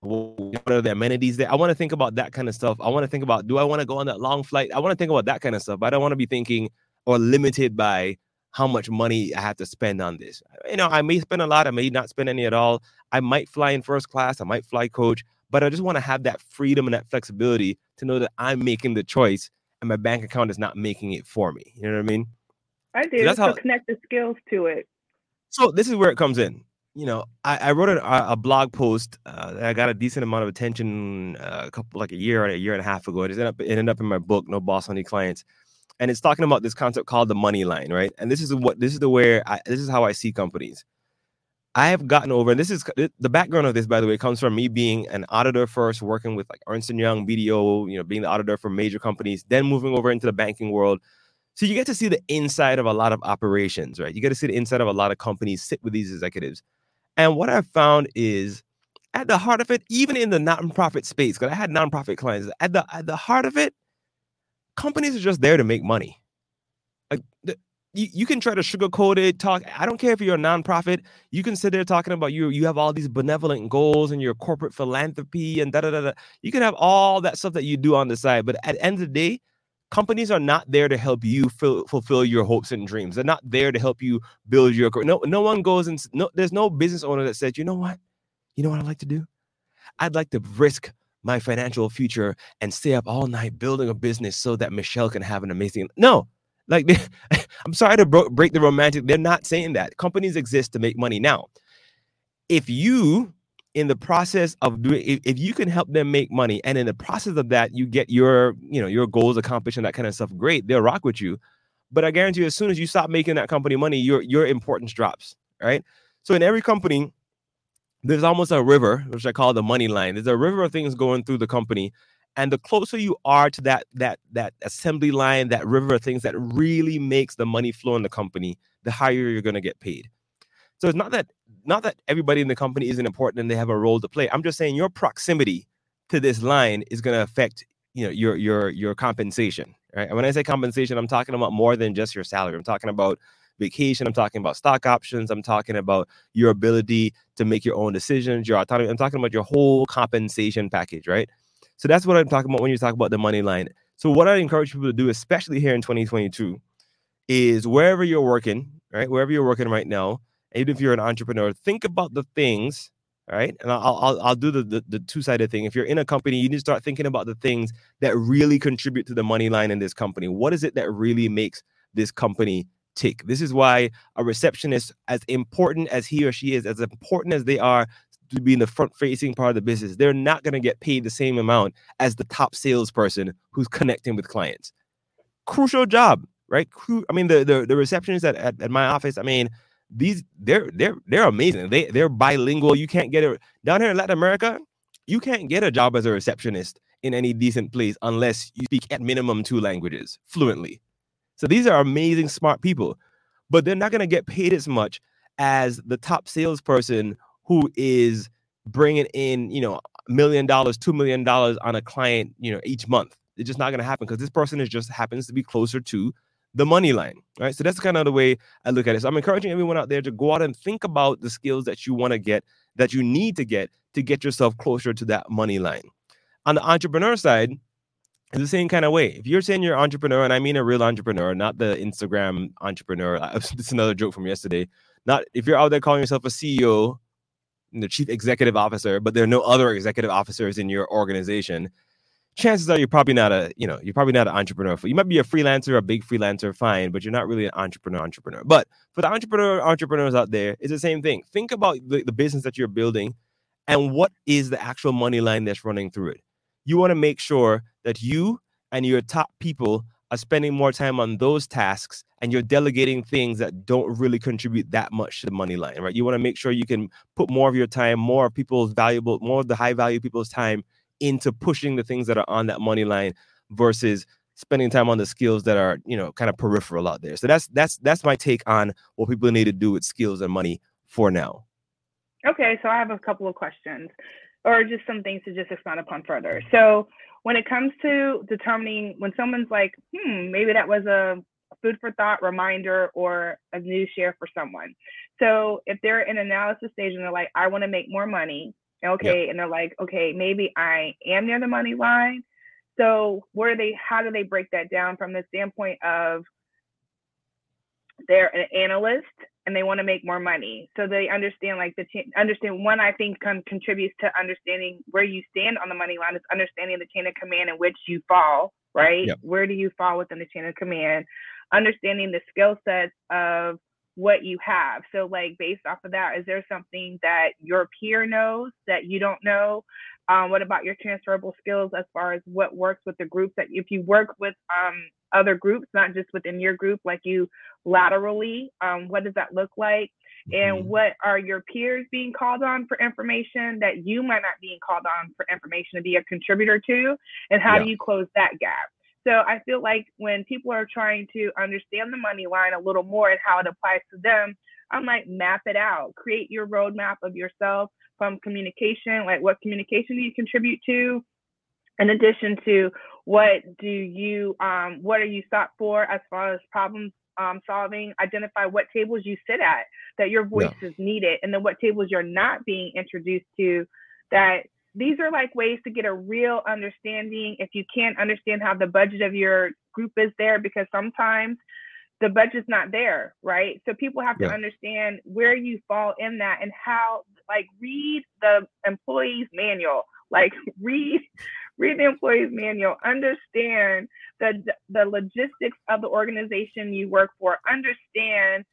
What are the amenities there? I want to think about that kind of stuff. I want to think about, do I want to go on that long flight? I want to think about that kind of stuff. I don't want to be thinking or limited by how much money I have to spend on this. You know, I may spend a lot, I may not spend any at all. I might fly in first class, I might fly coach, but I just want to have that freedom and that flexibility to know that I'm making the choice and my bank account is not making it for me. You know what I mean? I do. So that's how, connect the skills to it. So this is where it comes in. You know, I, I wrote a, a, blog post uh, that I got a decent amount of attention uh, a couple like a year or a year and a half ago. It ended up, it ended up in my book, No Boss Honey Clients and it's talking about this concept called the money line, right? And this is what this is the where I, this is how I see companies. I have gotten over, and this is the background of this, by the way, comes from me being an auditor first, working with like Ernst and Young, BDO, you know, being the auditor for major companies, then moving over into the banking world. So you get to see the inside of a lot of operations, right? You get to see the inside of a lot of companies, sit with these executives. And what I've found is at the heart of it, even in the nonprofit space, because I had nonprofit clients, at the at the heart of it, companies are just there to make money. Like the, you, you can try to sugarcoat it, talk. I don't care if you're a nonprofit. You can sit there talking about you. You have all these benevolent goals and your corporate philanthropy and da da da da. You can have all that stuff that you do on the side, but at the end of the day, companies are not there to help you fill, fulfill your hopes and dreams. They're not there to help you build your no. No one goes and no. There's no business owner that says, you know what, you know what I'd like to do. I'd like to risk my financial future and stay up all night building a business so that Michelle can have an amazing. No, like I'm sorry to bro- break the romantic. They're not saying that. Companies exist to make money. Now, if you in the process of doing if, if you can help them make money and in the process of that you get your you know your goals accomplished and that kind of stuff great they'll rock with you but i guarantee you as soon as you stop making that company money your your importance drops right so in every company there's almost a river, which I call the money line. There's a river of things going through the company. And the closer you are to that that that assembly line, that river of things that really makes the money flow in the company, the higher you're gonna get paid. So it's not that not that everybody in the company isn't important and they have a role to play. I'm just saying your proximity to this line is gonna affect you know your your your compensation. Right. And when I say compensation, I'm talking about more than just your salary. I'm talking about vacation. I'm talking about stock options. I'm talking about your ability to make your own decisions, your autonomy. I'm talking about your whole compensation package, right? So that's what I'm talking about when you talk about the money line. So what I encourage people to do, especially here in 2022, is wherever you're working, right? Wherever you're working right now, even if you're an entrepreneur, think about the things, right? And I'll I'll, I'll do the, the, the two sided thing. If you're in a company, you need to start thinking about the things that really contribute to the money line in this company. What is it that really makes this company tick. This is why a receptionist, as important as he or she is, as important as they are to be in the front facing part of the business, they're not going to get paid the same amount as the top salesperson who's connecting with clients. Crucial job, right? I mean, the the, the receptionists at, at, at my office, I mean, these they're they're they're amazing. They they're bilingual. You can't get it down here in Latin America. You can't get a job as a receptionist in any decent place unless you speak at minimum two languages fluently. So these are amazing, smart people, but they're not going to get paid as much as the top salesperson who is bringing in, you know, million dollars, two million dollars on a client, you know, each month. It's just not going to happen because this person is just happens to be closer to the money line, right? So that's kind of the way I look at it. So I'm encouraging everyone out there to go out and think about the skills that you want to get, that you need to get to get yourself closer to that money line. On the entrepreneur side, in the same kind of way. If you're saying you're an entrepreneur, and I mean a real entrepreneur, not the Instagram entrepreneur, it's another joke from yesterday. Not if you're out there calling yourself a CEO, the chief executive officer, but there are no other executive officers in your organization. Chances are you're probably not a, you know, you're probably not an entrepreneur. You might be a freelancer, a big freelancer, fine, but you're not really an entrepreneur, entrepreneur. But for the entrepreneur entrepreneurs out there, it's the same thing. Think about the, the business that you're building and what is the actual money line that's running through it. You want to make sure that you and your top people are spending more time on those tasks and you're delegating things that don't really contribute that much to the money line, right? You want to make sure you can put more of your time, more of people's valuable, more of the high value people's time into pushing the things that are on that money line versus spending time on the skills that are, you know, kind of peripheral out there. So that's that's that's my take on what people need to do with skills and money for now. Okay, so I have a couple of questions or just some things to just expand upon further. So when it comes to determining when someone's like, hmm, maybe that was a food for thought reminder or a news share for someone. So if they're in analysis stage and they're like, I want to make more money, okay, yep. and they're like, okay, maybe I am near the money line. So where do they how do they break that down from the standpoint of they're an analyst and they want to make more money. So they understand like the ch- understand one I think con- contributes to understanding where you stand on the money line is understanding the chain of command in which you fall, right? Yep. Where do you fall within the chain of command? Understanding the skill sets of what you have. So like based off of that, is there something that your peer knows that you don't know? Um, what about your transferable skills as far as what works with the group that if you work with um, other groups, not just within your group, like you laterally, um, what does that look like? And mm-hmm. what are your peers being called on for information that you might not being called on for information to be a contributor to? And how yeah. do you close that gap? So I feel like when people are trying to understand the money line a little more and how it applies to them, I'm like, map it out, create your roadmap of yourself from communication, like what communication do you contribute to? In addition to what do you, um, what are you sought for as far as problems um, solving? Identify what tables you sit at that your voice yeah. is needed, and then what tables you're not being introduced to that these are like ways to get a real understanding if you can't understand how the budget of your group is there because sometimes the budget's not there, right? So people have to yeah. understand where you fall in that and how like read the employee's manual. Like read read the employee's manual, understand the the logistics of the organization you work for, understand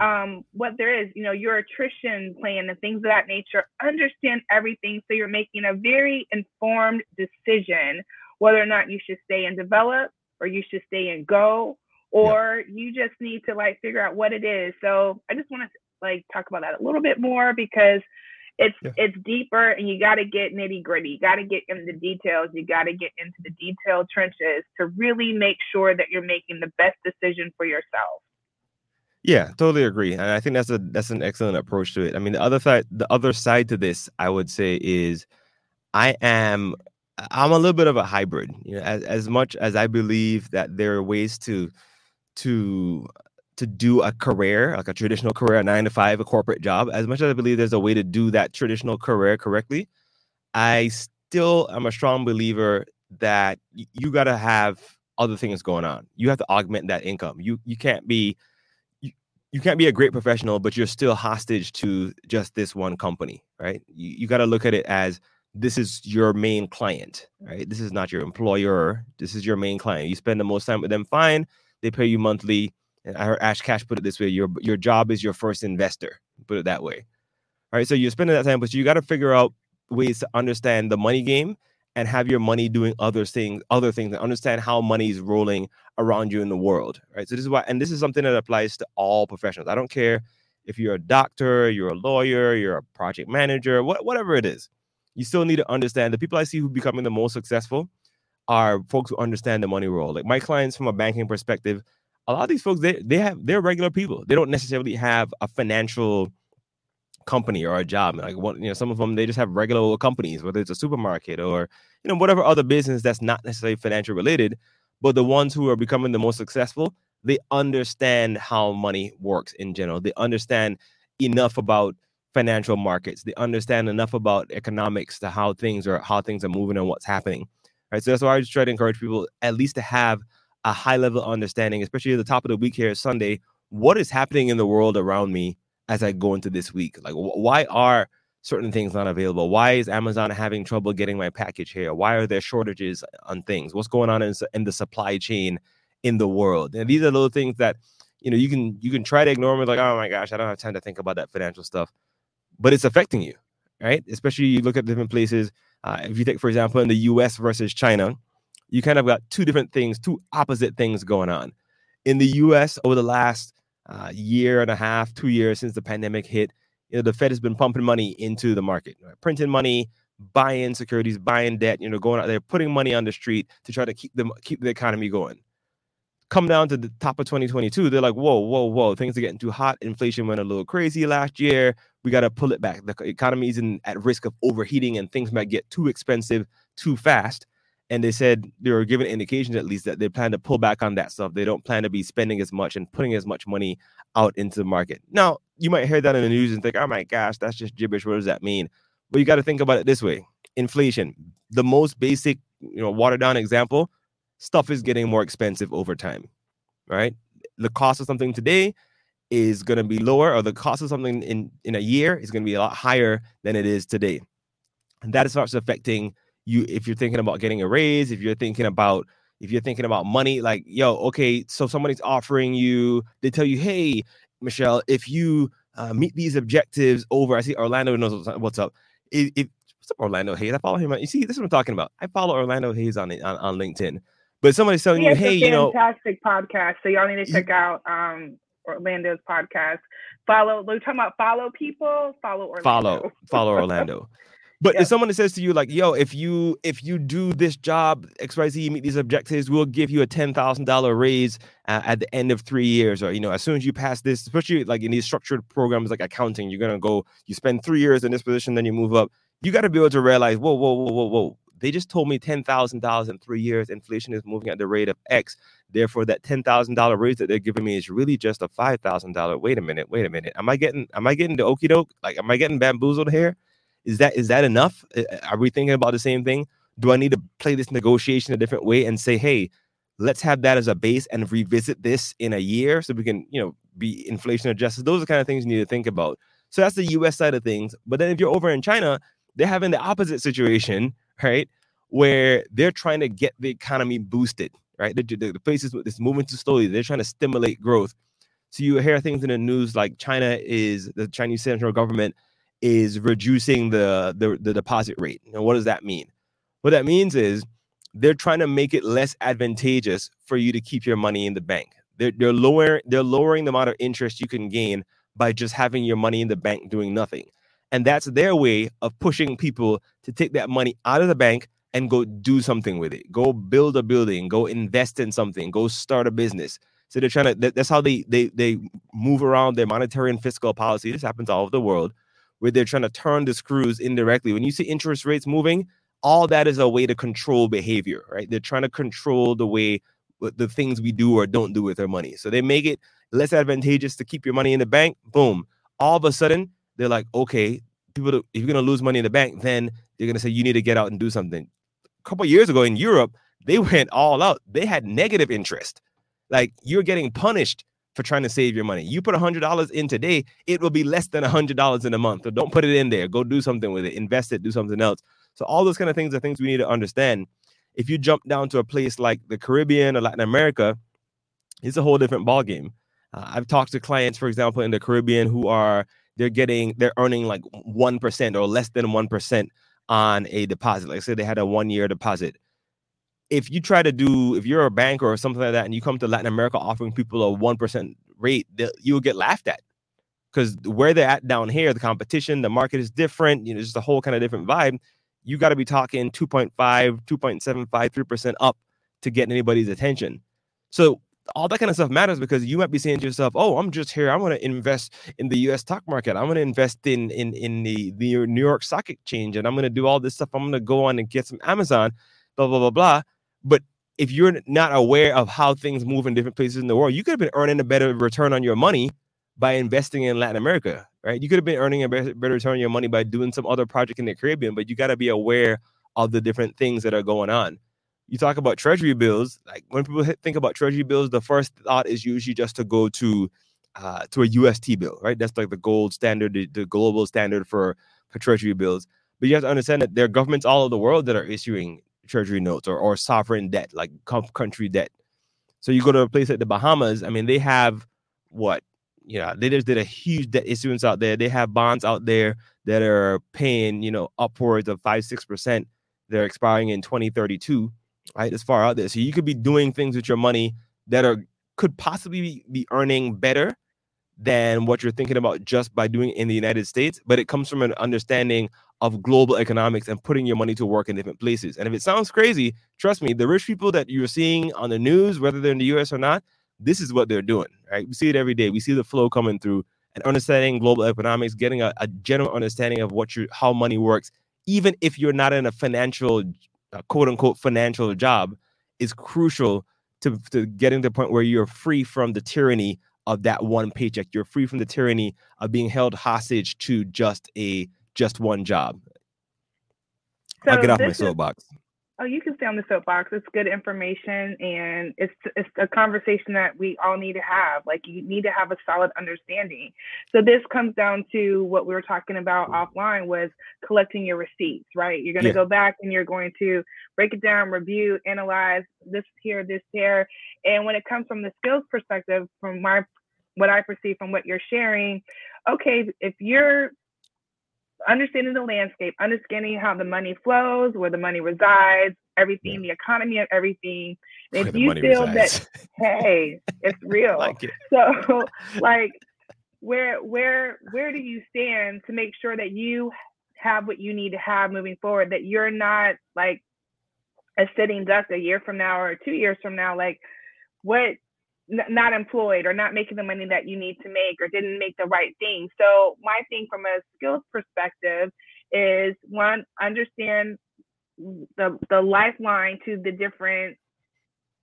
um, what there is, you know, your attrition plan and things of that nature. Understand everything so you're making a very informed decision whether or not you should stay and develop or you should stay and go or yeah. you just need to like figure out what it is. So I just want to like talk about that a little bit more because it's yeah. it's deeper and you got to get nitty gritty. You got to get into the details. You got to get into the detailed trenches to really make sure that you're making the best decision for yourself. Yeah, totally agree. And I think that's a that's an excellent approach to it. I mean, the other side the other side to this, I would say, is I am I'm a little bit of a hybrid. You know, as, as much as I believe that there are ways to to to do a career, like a traditional career, a nine to five, a corporate job, as much as I believe there's a way to do that traditional career correctly, I still am a strong believer that you got to have other things going on. You have to augment that income. You you can't be you, you can't be a great professional, but you're still hostage to just this one company, right? You, you got to look at it as this is your main client, right? This is not your employer. This is your main client. You spend the most time with them, fine. They pay you monthly And I heard Ash Cash put it this way: your your job is your first investor. Put it that way. All right. So you're spending that time, but you got to figure out ways to understand the money game and have your money doing other things, other things, and understand how money is rolling around you in the world. Right. So this is why, and this is something that applies to all professionals. I don't care if you're a doctor, you're a lawyer, you're a project manager, what, whatever it is. You still need to understand the people I see who becoming the most successful are folks who understand the money role. Like my clients from a banking perspective a lot of these folks they they have they're regular people. They don't necessarily have a financial company or a job. Like one, you know, some of them they just have regular companies, whether it's a supermarket or you know whatever other business that's not necessarily financial related. But the ones who are becoming the most successful, they understand how money works in general. They understand enough about financial markets. They understand enough about economics to how things are how things are moving and what's happening. Right. So that's why I just try to encourage people at least to have a high level understanding, especially at the top of the week here, Sunday, what is happening in the world around me as I go into this week. Like, wh- why are certain things not available? Why is Amazon having trouble getting my package here? Why are there shortages on things? What's going on in, in the supply chain in the world? And these are little things that you know you can you can try to ignore them like oh my gosh i don't have time to think about that financial stuff but it's affecting you right especially you look at different places uh, if you take for example in the us versus china you kind of got two different things two opposite things going on in the us over the last uh, year and a half two years since the pandemic hit you know the fed has been pumping money into the market right? printing money buying securities buying debt you know going out there putting money on the street to try to keep them keep the economy going come down to the top of 2022, they're like, whoa, whoa, whoa, things are getting too hot. Inflation went a little crazy last year. We got to pull it back. The economy is in, at risk of overheating and things might get too expensive too fast. And they said they were given indications at least that they plan to pull back on that stuff. They don't plan to be spending as much and putting as much money out into the market. Now, you might hear that in the news and think, oh my gosh, that's just gibberish. What does that mean? But you got to think about it this way inflation, the most basic, you know, watered down example stuff is getting more expensive over time, right? The cost of something today is going to be lower, or the cost of something in in a year is going to be a lot higher than it is today, and that starts affecting you if you're thinking about getting a raise, if you're thinking about if you're thinking about money, like yo, okay, so somebody's offering you, they tell you, hey, Michelle, if you uh, meet these objectives over, I see Orlando knows what's up. If, if what's up, Orlando Hayes? I follow him. You see, this is what I'm talking about. I follow Orlando Hayes on on, on LinkedIn. But somebody's telling you, hey, you know, fantastic podcast. So y'all need to check out um Orlando's podcast. Follow. We're talking about follow people. Follow Orlando. Follow. Follow Orlando. But yep. if someone says to you like, "Yo, if you if you do this job X Y Z, meet these objectives, we'll give you a ten thousand dollar raise uh, at the end of three years," or you know, as soon as you pass this, especially like in these structured programs like accounting, you're gonna go, you spend three years in this position, then you move up. You got to be able to realize, whoa, whoa, whoa, whoa, whoa. They just told me $10,000 in three years. Inflation is moving at the rate of X. Therefore, that $10,000 raise that they're giving me is really just a $5,000. Wait a minute. Wait a minute. Am I getting, am I getting the okey doke? Like, am I getting bamboozled here? Is that, is that enough? Are we thinking about the same thing? Do I need to play this negotiation a different way and say, hey, let's have that as a base and revisit this in a year so we can, you know, be inflation adjusted? Those are kind of things you need to think about. So that's the US side of things. But then if you're over in China, they're having the opposite situation right? Where they're trying to get the economy boosted, right? The, the, the places that's moving too slowly, they're trying to stimulate growth. So you hear things in the news like China is the Chinese central government is reducing the, the, the deposit rate. And what does that mean? What that means is they're trying to make it less advantageous for you to keep your money in the bank. They're, they're lowering they're lowering the amount of interest you can gain by just having your money in the bank doing nothing. And that's their way of pushing people to take that money out of the bank and go do something with it. Go build a building, go invest in something, go start a business. So they're trying to that's how they they they move around their monetary and fiscal policy. This happens all over the world where they're trying to turn the screws indirectly. When you see interest rates moving, all that is a way to control behavior, right? They're trying to control the way the things we do or don't do with our money. So they make it less advantageous to keep your money in the bank. Boom. All of a sudden, they're like, okay, people, if you're gonna lose money in the bank, then they're gonna say you need to get out and do something. A couple years ago in Europe, they went all out. They had negative interest. Like you're getting punished for trying to save your money. You put a hundred dollars in today, it will be less than a hundred dollars in a month. So don't put it in there. Go do something with it. Invest it. Do something else. So all those kind of things are things we need to understand. If you jump down to a place like the Caribbean or Latin America, it's a whole different ballgame. Uh, I've talked to clients, for example, in the Caribbean who are they're getting they're earning like 1% or less than 1% on a deposit. Like say they had a one year deposit. If you try to do, if you're a bank or something like that, and you come to Latin America offering people a 1% rate, you'll get laughed at because where they're at down here, the competition, the market is different. You know, just a whole kind of different vibe. You got to be talking 2.5, 2.75, 3% up to get anybody's attention. So all that kind of stuff matters because you might be saying to yourself, "Oh, I'm just here. I want to invest in the U.S. stock market. I'm going to invest in in in the the New York Stock Exchange, and I'm going to do all this stuff. I'm going to go on and get some Amazon, blah blah blah blah." But if you're not aware of how things move in different places in the world, you could have been earning a better return on your money by investing in Latin America, right? You could have been earning a better, better return on your money by doing some other project in the Caribbean, but you got to be aware of the different things that are going on you talk about treasury bills like when people think about treasury bills the first thought is usually just to go to uh, to a UST bill, right? That's like the gold standard, the, the global standard for, for treasury bills. But you have to understand that there are governments all over the world that are issuing treasury notes or, or sovereign debt, like country debt. So you go to a place like the Bahamas, I mean, they have what? You know, they just did a huge debt issuance out there. They have bonds out there that are paying, you know, upwards of five, six percent. They're expiring in 2032, right? It's far out there. So you could be doing things with your money that are could possibly be earning better than what you're thinking about just by doing in the United States, but it comes from an understanding of global economics and putting your money to work in different places. And if it sounds crazy, trust me, the rich people that you're seeing on the news, whether they're in the US or not, this is what they're doing, right? We see it every day. We see the flow coming through and understanding global economics, getting a, a general understanding of what you how money works, even if you're not in a financial, quote unquote, financial job, is crucial to, to getting to the point where you're free from the tyranny of that one paycheck. You're free from the tyranny of being held hostage to just a just one job. So I'll get off my soapbox. Is, oh, you can stay on the soapbox. It's good information, and it's it's a conversation that we all need to have. Like you need to have a solid understanding. So this comes down to what we were talking about offline was collecting your receipts. Right? You're going to yeah. go back and you're going to break it down, review, analyze this here, this here, and when it comes from the skills perspective, from my what I perceive from what you're sharing, okay, if you're understanding the landscape, understanding how the money flows, where the money resides, everything, yeah. the economy of everything. if you feel resides. that, hey, it's real. like it. So, like, where where where do you stand to make sure that you have what you need to have moving forward? That you're not like a sitting duck a year from now or two years from now. Like, what not employed or not making the money that you need to make or didn't make the right thing. So my thing from a skills perspective is one, understand the the lifeline to the different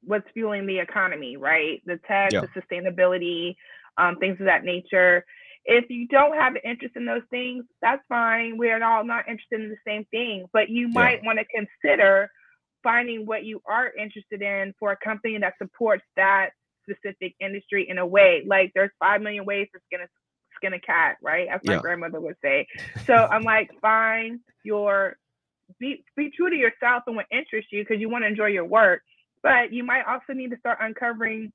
what's fueling the economy, right? The tech, yeah. the sustainability, um, things of that nature. If you don't have an interest in those things, that's fine. We're all not interested in the same thing, but you might yeah. want to consider finding what you are interested in for a company that supports that specific industry in a way. Like there's five million ways to skin a skin a cat, right? As my yeah. grandmother would say. So I'm like, find your be be true to yourself and what interests you because you want to enjoy your work. But you might also need to start uncovering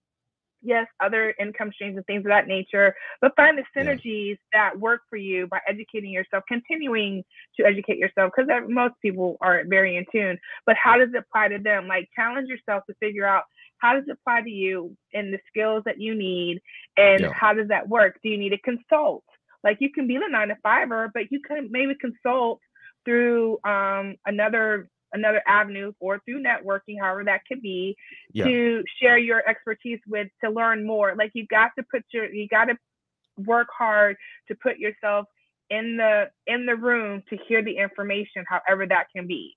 yes, other income streams and things of that nature, but find the synergies yeah. that work for you by educating yourself, continuing to educate yourself, because most people are very in tune. But how does it apply to them? Like, challenge yourself to figure out how does it apply to you and the skills that you need and yeah. how does that work do you need to consult like you can be the nine to fiver but you can maybe consult through um, another another avenue or through networking however that could be yeah. to share your expertise with to learn more like you got to put your you got to work hard to put yourself in the in the room to hear the information however that can be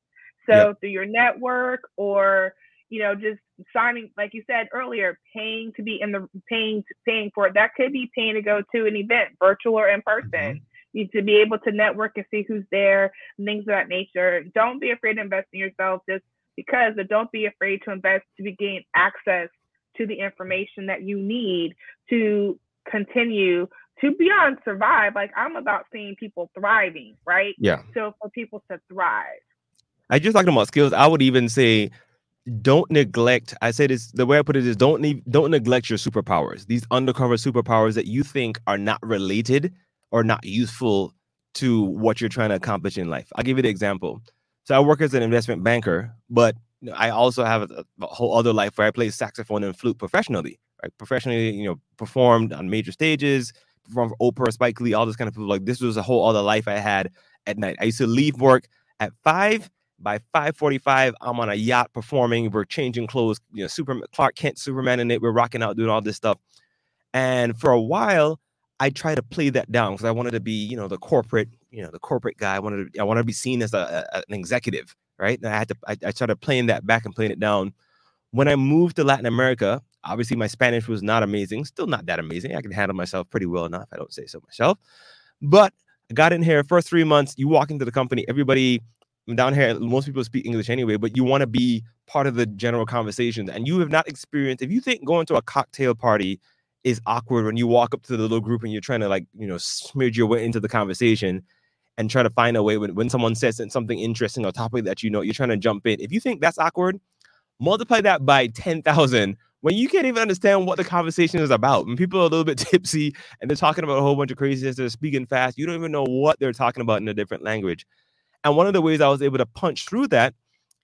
so yeah. through your network or you know, just signing, like you said earlier, paying to be in the paying paying for it. That could be paying to go to an event, virtual or in person. Mm-hmm. You to be able to network and see who's there, things of that nature. Don't be afraid to invest in yourself just because, but don't be afraid to invest to be gain access to the information that you need to continue to beyond survive. Like I'm about seeing people thriving, right? Yeah. So for people to thrive. I just talking about skills. I would even say don't neglect i say this the way i put it is don't ne- don't neglect your superpowers. These undercover superpowers that you think are not related or not useful to what you're trying to accomplish in life. I'll give you the example. So i work as an investment banker but i also have a, a whole other life where i play saxophone and flute professionally right? Professionally you know performed on major stages for oprah spike lee all this kind of people. Like this was a whole other life i had at night. I used to leave work at five by 5:45, I'm on a yacht performing. We're changing clothes, you know, Super Clark Kent, Superman in it. We're rocking out, doing all this stuff. And for a while, I tried to play that down because I wanted to be, you know, the corporate, you know, the corporate guy. I wanted to, I wanted to be seen as a, a an executive, right? And I had to, I, I started playing that back and playing it down. When I moved to Latin America, obviously my Spanish was not amazing, still not that amazing. I can handle myself pretty well enough. I don't say so myself, but I got in here first three months. You walk into the company, everybody down here, most people speak English anyway, but you want to be part of the general conversation. And you have not experienced, if you think going to a cocktail party is awkward when you walk up to the little group and you're trying to like you know smudge your way into the conversation and try to find a way when, when someone says something interesting or topic that you know you're trying to jump in if you think that's awkward multiply that by 10,000 when you can't even understand what the conversation is about. When people are a little bit tipsy and they're talking about a whole bunch of craziness, they're speaking fast, you don't even know what they're talking about in a different language. And one of the ways I was able to punch through that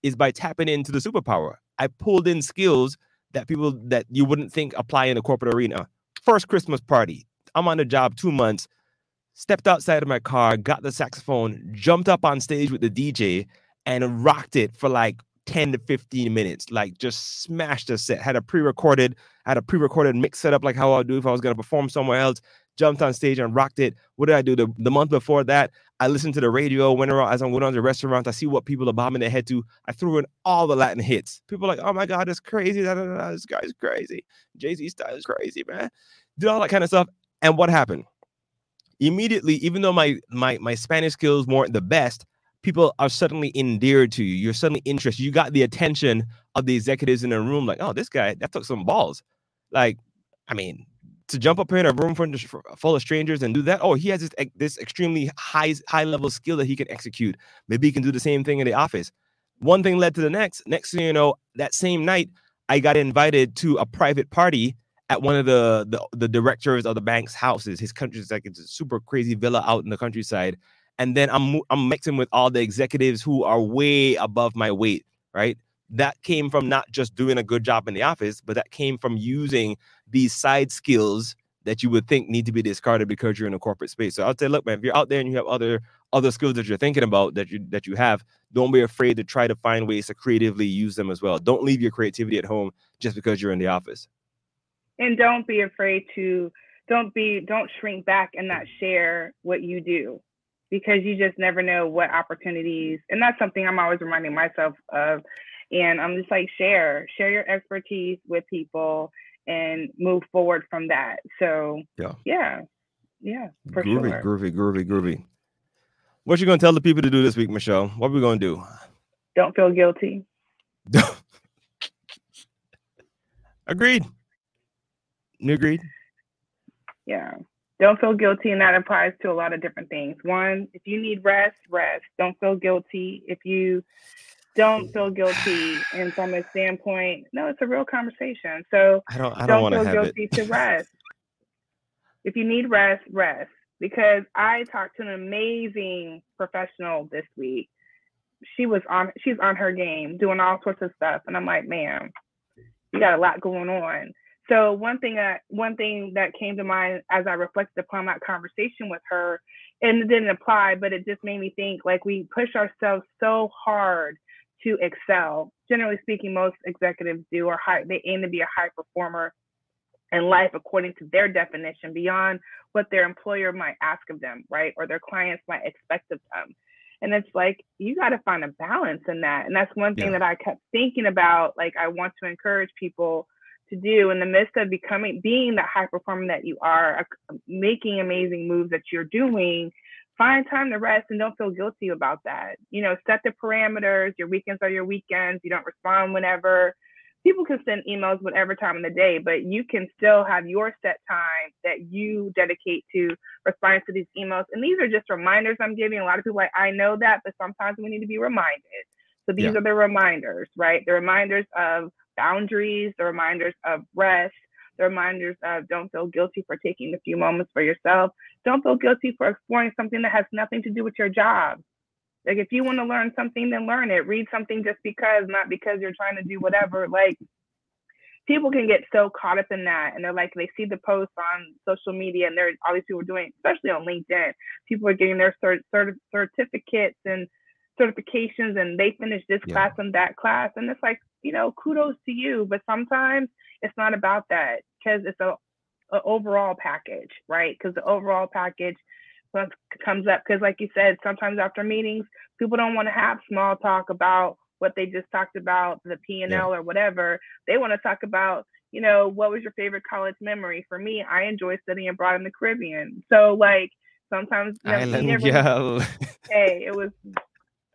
is by tapping into the superpower. I pulled in skills that people that you wouldn't think apply in a corporate arena. First Christmas party. I'm on the job two months, stepped outside of my car, got the saxophone, jumped up on stage with the DJ, and rocked it for like 10 to 15 minutes. Like just smashed the set. Had a pre-recorded, had a pre-recorded mix set up like how I'll do if I was gonna perform somewhere else. Jumped on stage and rocked it. What did I do? The, the month before that, I listened to the radio, went around as I went on the restaurants. I see what people are bombing their head to. I threw in all the Latin hits. People like, oh my God, that's crazy. Da, da, da, this guy's crazy. Jay-Z style is crazy, man. Did all that kind of stuff. And what happened? Immediately, even though my my my Spanish skills weren't the best, people are suddenly endeared to you. You're suddenly interested. You got the attention of the executives in the room, like, oh, this guy, that took some balls. Like, I mean, to jump up here in a room full of strangers and do that. Oh, he has this, this extremely high high level skill that he can execute. Maybe he can do the same thing in the office. One thing led to the next. Next thing you know, that same night, I got invited to a private party at one of the the, the directors of the bank's houses. His country is like it's a super crazy villa out in the countryside and then I'm I'm mixing with all the executives who are way above my weight, right? That came from not just doing a good job in the office, but that came from using these side skills that you would think need to be discarded because you're in a corporate space. So I'd say, look, man, if you're out there and you have other other skills that you're thinking about that you that you have, don't be afraid to try to find ways to creatively use them as well. Don't leave your creativity at home just because you're in the office. And don't be afraid to don't be don't shrink back and not share what you do because you just never know what opportunities and that's something i'm always reminding myself of and i'm just like share share your expertise with people and move forward from that. So yeah. yeah. Yeah groovy sure. groovy groovy groovy. What you gonna tell the people to do this week michelle? What are we gonna do? Don't feel guilty. Agreed. New agreed? Yeah. Don't feel guilty and that applies to a lot of different things. One if you need rest rest. Don't feel guilty. If you don't feel guilty and from a standpoint no it's a real conversation. So i don't i don't, don't feel guilty it. to rest. If you need rest rest. Because i talked to an amazing professional this week. She was on she's on her game doing all sorts of stuff. And i'm like man you got a lot going on. So one thing that one thing that came to mind as I reflected upon that conversation with her, and it didn't apply, but it just made me think like we push ourselves so hard to excel. Generally speaking, most executives do or high, they aim to be a high performer in life according to their definition beyond what their employer might ask of them, right? Or their clients might expect of them. And it's like you got to find a balance in that. And that's one thing yeah. that I kept thinking about. Like I want to encourage people to do in the midst of becoming being the high performer that you are uh, making amazing moves that you're doing find time to rest and don't feel guilty about that. You know set the parameters your weekends are your weekends you don't respond whenever. People can send emails whatever time of the day but you can still have your set time that you dedicate to responding to these emails. And these are just reminders i'm giving. A lot of people like i know that but sometimes we need to be reminded. So these yeah. are the reminders right? The reminders of boundaries, the reminders of rest, the reminders of don't feel guilty for taking a few moments for yourself. Don't feel guilty for exploring something that has nothing to do with your job. Like if you want to learn something, then learn it. Read something just because, not because you're trying to do whatever. Like people can get so caught up in that and they're like they see the posts on social media and there's all these people doing especially on linkedin people are getting their cert- cert- certificates and certifications and they finish this yeah. class and that class and it's like you know kudos to you but sometimes it's not about that because it's a, a, overall package right? Because the overall package comes up because like you said sometimes after meetings people don't want to have small talk about what they just talked about the p&l or whatever. They want to talk about you know what was your favorite college memory? For me i enjoy studying abroad in the caribbean. So like sometimes you know, Island never, hey it was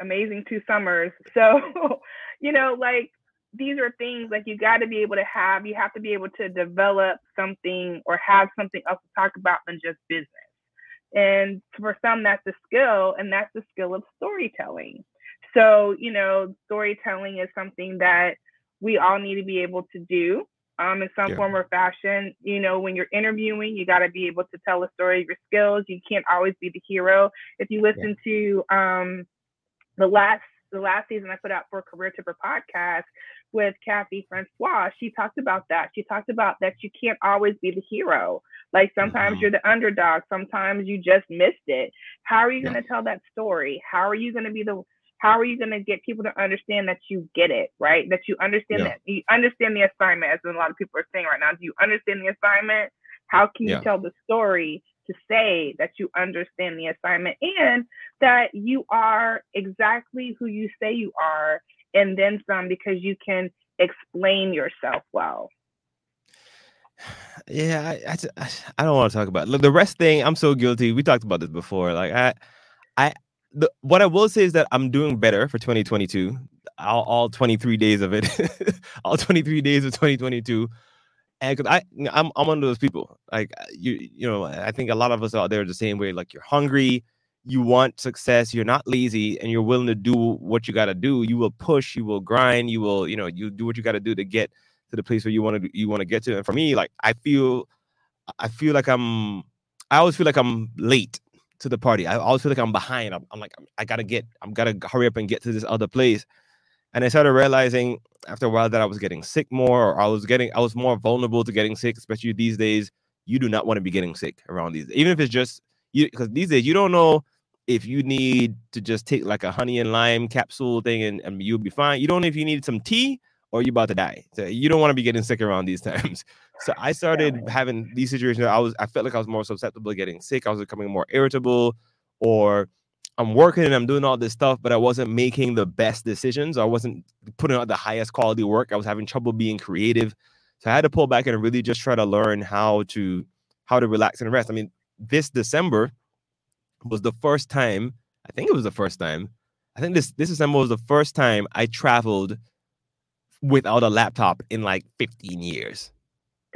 amazing two summers. So, you know, like these are things like you got to be able to have. You have to be able to develop something or have something else to talk about than just business. And for some, that's a skill, and that's the skill of storytelling. So, you know, storytelling is something that we all need to be able to do um, in some yeah. form or fashion. You know, when you're interviewing, you got to be able to tell a story of your skills. You can't always be the hero. If you listen yeah. to um, the last the last season I put out for Career Tipper podcast with Kathy Francois, she talked about that. She talked about that you can't always be the hero. Like sometimes mm-hmm. you're the underdog, sometimes you just missed it. How are you yeah. going to tell that story? How are you going to be the how are you going to get people to understand that you get it right that you understand yeah. that you understand the assignment as a lot of people are saying right now do you understand the assignment how can you yeah. tell the story to say that you understand the assignment and that you are exactly who you say you are and then some because you can explain yourself well yeah i i, I don't want to talk about it. Look, the rest thing i'm so guilty we talked about this before like i i the, what I will say is that I'm doing better for 2022. All, all 23 days of it, all 23 days of 2022. And because I, I'm, I'm one of those people. Like uh, you, you know, I think a lot of us out there are the same way. Like you're hungry, you want success, you're not lazy, and you're willing to do what you got to do. You will push, you will grind, you will, you know, you do what you got to do to get to the place where you want to, you want to get to. And for me, like I feel, I feel like I'm, I always feel like I'm late to the party. I always feel like I'm behind. I'm, I'm like, I gotta get, I'm gotta hurry up and get to this other place. And I started realizing after a while that I was getting sick more, or I was getting, I was more vulnerable to getting sick, especially these days. You do not want to be getting sick around these, even if it's just you, because these days you don't know if you need to just take like a honey and lime capsule thing and, and you'll be fine. You don't know if you need some tea or you're about to die. So you don't want to be getting sick around these times. So I started having these situations. I was I felt like I was more susceptible to getting sick. I was becoming more irritable, or I'm working and I'm doing all this stuff, but I wasn't making the best decisions. I wasn't putting out the highest quality work. I was having trouble being creative. So I had to pull back and really just try to learn how to how to relax and rest. I mean, this December was the first time, I think it was the first time. I think this this December was the first time I traveled without a laptop in like 15 years.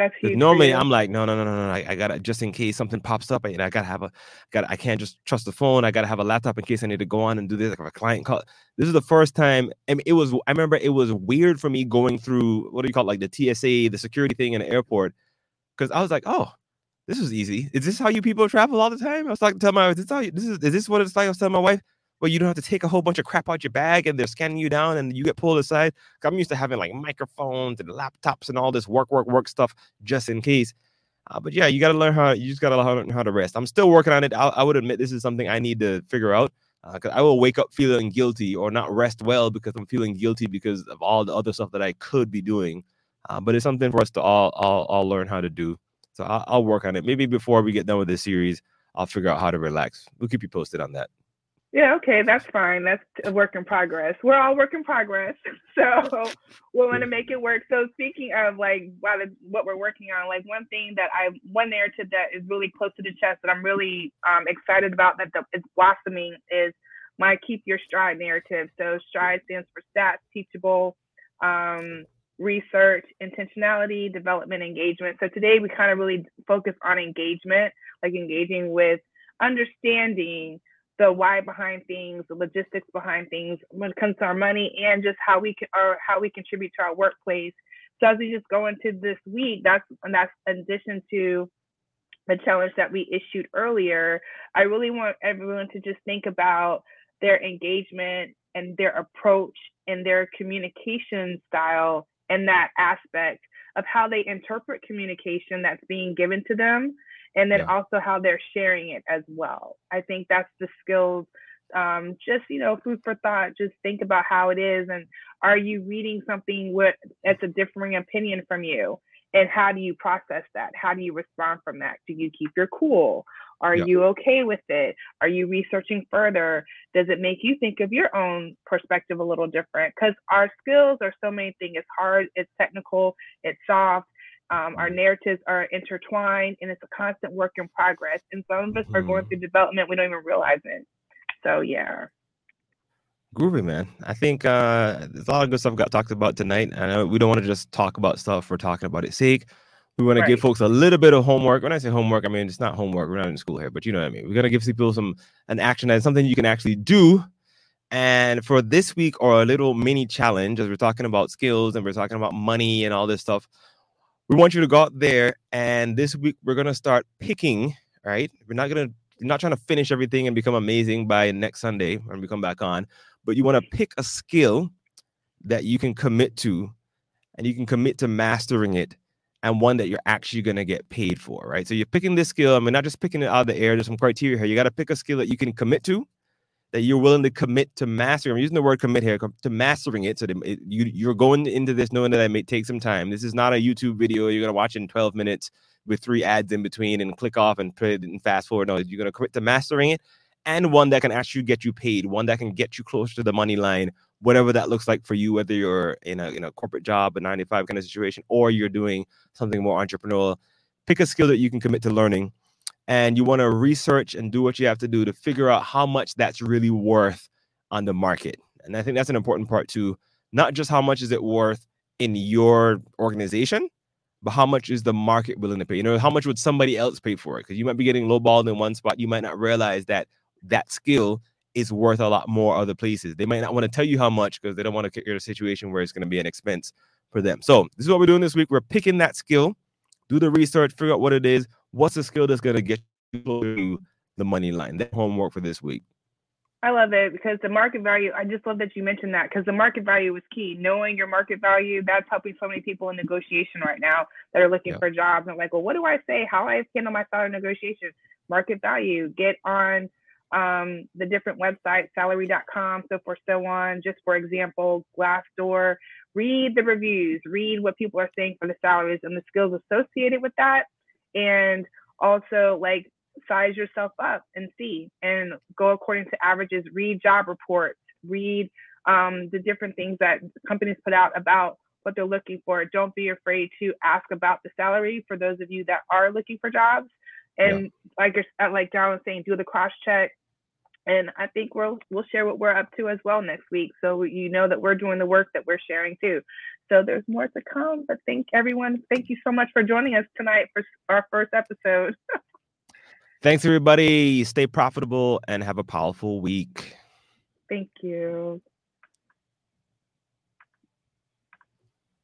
That's huge. Normally, I'm like, no, no, no, no, no. I, I, gotta just in case something pops up. I, I gotta have a, got. I can't just trust the phone. I gotta have a laptop in case I need to go on and do this. Like if a client call. This is the first time. I mean, it was. I remember it was weird for me going through what do you call it, like the TSA, the security thing in the airport, because I was like, oh, this was easy. Is this how you people travel all the time? I was like, tell my wife, this how you, this is. Is this what it's like? I was telling my wife, well, you don't have to take a whole bunch of crap out your bag and they're scanning you down and you get pulled aside. I'm used to having like microphones and laptops and all this work, work, work stuff just in case. Uh, but yeah, you got to learn how. You just got to learn how to rest. I'm still working on it. I, I would admit this is something I need to figure out because uh, I will wake up feeling guilty or not rest well because I'm feeling guilty because of all the other stuff that I could be doing. Uh, but it's something for us to all all, all learn how to do. So I'll, I'll work on it. Maybe before we get done with this series, I'll figure out how to relax. We'll keep you posted on that. Yeah, okay, that's fine. That's a work in progress. We're all work in progress. So we want to make it work. So speaking of like what we're working on, like one thing that I one narrative that is really close to the chest that I'm really um, excited about that the, is blossoming is my keep your stride narrative. So stride stands for stats, teachable, um, research, intentionality, development, engagement. So today we kind of really focus on engagement, like engaging with understanding the why behind things, the logistics behind things when it comes to our money and just how we can or how we contribute to our workplace. So as we just go into this week, that's and that's in addition to the challenge that we issued earlier. I really want everyone to just think about their engagement and their approach and their communication style and that aspect of how they interpret communication that's being given to them and then yeah. also how they're sharing it as well. I think that's the skills. Um, just you know, food for thought. Just think about how it is, and are you reading something with that's a differing opinion from you, and how do you process that? How do you respond from that? Do you keep your cool? Are yeah. you okay with it? Are you researching further? Does it make you think of your own perspective a little different? Because our skills are so many things. It's hard, it's technical, it's soft, um, our narratives are intertwined and it's a constant work in progress. And some of us mm. are going mm-hmm. through development we don't even realize it. So, yeah. Groovy, man. I think uh, there's a lot of good stuff got talked about tonight. I know we don't want to just talk about stuff for talking about its sake. We want right. to give folks a little bit of homework. When I say homework, I mean it's not homework. We're not in school here, but you know what I mean. We're gonna give people some an action and something you can actually do. And for this week, or a little mini challenge, as we're talking about skills and we're talking about money and all this stuff, we want you to go out there. And this week, we're gonna start picking. Right, we're not gonna we're not trying to finish everything and become amazing by next Sunday when we come back on but you want to pick a skill that you can commit to and you can commit to mastering it and one that you're actually going to get paid for, right? So you're picking this skill. I mean, not just picking it out of the air. There's some criteria here. You got to pick a skill that you can commit to, that you're willing to commit to mastering. I'm using the word commit here to mastering it. So that it, you you're going into this knowing that it may take some time. This is not a YouTube video you're going to watch in 12 minutes with three ads in between and click off and put it and fast forward. No, you're to commit to mastering it and one that can actually get you paid, one that can get you closer to the money line, whatever that looks like for you, whether you're in a in a corporate job, a 95 kind of situation, or you're doing something more entrepreneurial. Pick a skill that you can commit to learning. And you want to research and do what you have to do to figure out how much that's really worth on the market. And I think that's an important part too. Not just how much is it worth in your organization, but how much is the market willing to pay? You know, how much would somebody else pay for it? Because you might be getting lowballed in one spot. You might not realize that that skill is worth a lot more other places. They might not want to tell you how much because they don't want to get in a situation where it's going to be an expense for them. So this is what we're doing this week. We're picking that skill, do the research, figure out what it is. What's the skill that's going to get you to the money line? That homework for this week. I love it because the market value, I just love that you mentioned that because the market value is key. Knowing your market value, that's helping so many people in negotiation right now that are looking yeah. for jobs and like, well, what do I say? How I handle my salary negotiation? Market value. Get on um, the different websites, salary.com, so forth, so on. Just for example, Glassdoor. Read the reviews, read what people are saying for the salaries and the skills associated with that. And also, like, size yourself up and see and go according to averages. Read job reports, read um, the different things that companies put out about what they're looking for. Don't be afraid to ask about the salary for those of you that are looking for jobs. And yeah. like like Darren was saying, do the cross check, and I think we'll we'll share what we're up to as well next week, so you know that we're doing the work that we're sharing too. So there's more to come. But thank everyone. Thank you so much for joining us tonight for our first episode. Thanks everybody. Stay profitable and have a powerful week. Thank you.